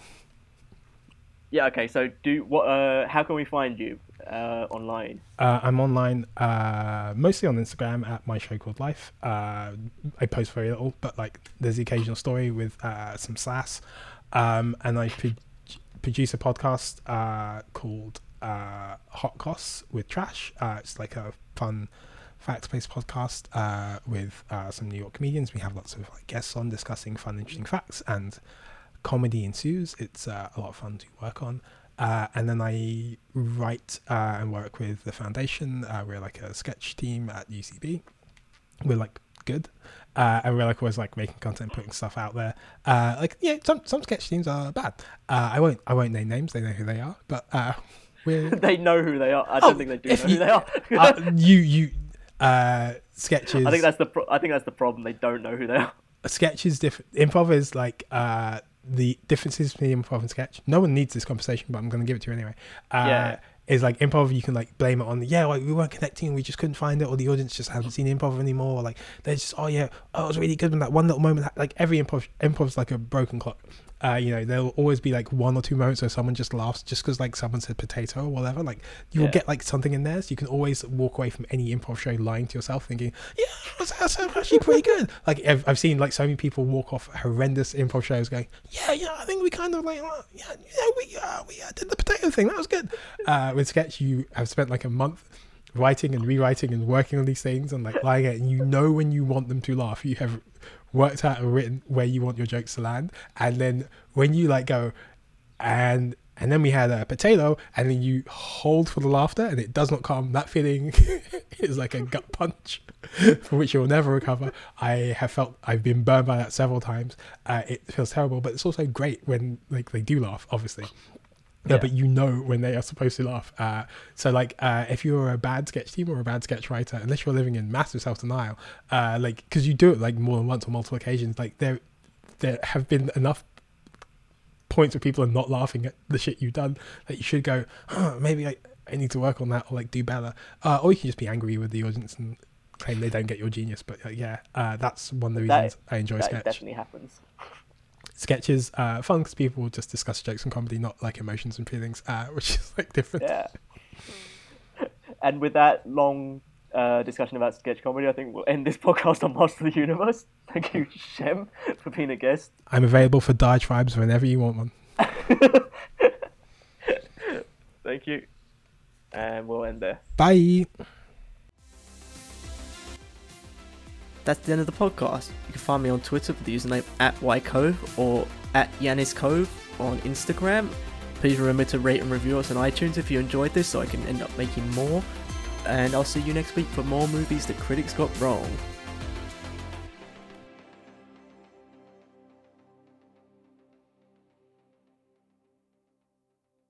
Speaker 3: yeah. Okay. So do what? Uh, how can we find you uh, online?
Speaker 2: Uh, I'm online, uh, mostly on Instagram at my show called Life. Uh, I post very little, but like there's the occasional story with uh, some sass, um, and I pro- produce a podcast uh, called Hot Costs with Trash. It's like a fun facts-based podcast uh, with uh, some New York comedians. We have lots of like guests on discussing fun, interesting facts, and comedy ensues. It's uh, a lot of fun to work on. Uh, and then I write uh, and work with the foundation. Uh, we're like a sketch team at UCB. We're like good, uh, and we're like always like making content, putting stuff out there. Uh, like yeah, some some sketch teams are bad. Uh, I won't I won't name names. They know who they are, but uh, we're
Speaker 3: they know who they are. I don't
Speaker 2: Oh,
Speaker 3: think they do know
Speaker 2: you-
Speaker 3: who they are.
Speaker 2: uh, you you uh, sketches.
Speaker 3: I think that's the. Pro- I think that's the problem. They don't know who they are.
Speaker 2: a sketch is different. Improv is like uh, the differences between improv and sketch. No one needs this conversation, but I'm going to give it to you anyway. Uh,
Speaker 3: Yeah.
Speaker 2: Is like improv, you can like blame it on the yeah, like we weren't connecting, we just couldn't find it, or the audience just hasn't seen improv anymore. Or, like they're just oh yeah, oh it was really good when that one little moment. Like every improv, improv's like a broken clock. Uh, you know, there'll always be like one or two moments where someone just laughs just because like someone said potato or whatever. Like you'll
Speaker 3: Yeah.
Speaker 2: get like something in there, so you can always walk away from any improv show lying to yourself, thinking, "Yeah, that's, that's actually pretty good." Like I've, I've seen like so many people walk off horrendous improv shows going, "Yeah, yeah, I think we kind of like, uh, yeah, yeah, we uh, we uh, did the potato thing. That was good." Uh, with sketch, you have spent like a month writing and rewriting and working on these things and like lying it, and you know when you want them to laugh. You have worked out and written where you want your jokes to land, and then when you like go and and then we had a potato and then you hold for the laughter and it does not come that feeling. Is like a gut punch from which you'll never recover. I have felt i've been burned by that several times. Uh, it feels terrible but it's also great when like they do laugh obviously yeah,
Speaker 3: Yeah.
Speaker 2: but you know when they are supposed to laugh. Uh, so, like, uh, if you're a bad sketch team or a bad sketch writer, unless you're living in massive self denial, uh, like, because you do it like more than once or multiple occasions, like there, there have been enough points where people are not laughing at the shit you've done that you should go, maybe I, I need to work on that or like do better. Uh, or you can just be angry with the audience and claim they don't get your genius. But uh, yeah, uh, that's one of the
Speaker 3: That-
Speaker 2: reasons I enjoy
Speaker 3: that
Speaker 2: sketch.
Speaker 3: definitely happens.
Speaker 2: Sketches, uh, fun because people just discuss jokes and comedy, not like emotions and feelings, uh, which is like different.
Speaker 3: Yeah. and with that long uh, discussion about sketch comedy, I think we'll end this podcast on Master of the Universe. Thank you, Shem, for being a guest.
Speaker 2: I'm available for diatribes whenever you want one.
Speaker 3: Thank you. And we'll end there.
Speaker 2: Bye.
Speaker 1: That's the end of the podcast. You can find me on Twitter with the username at ycove or at Yanis Cove on Instagram. Please remember to rate and review us on iTunes if you enjoyed this so I can end up making more. And I'll see you next week for more movies that critics got wrong.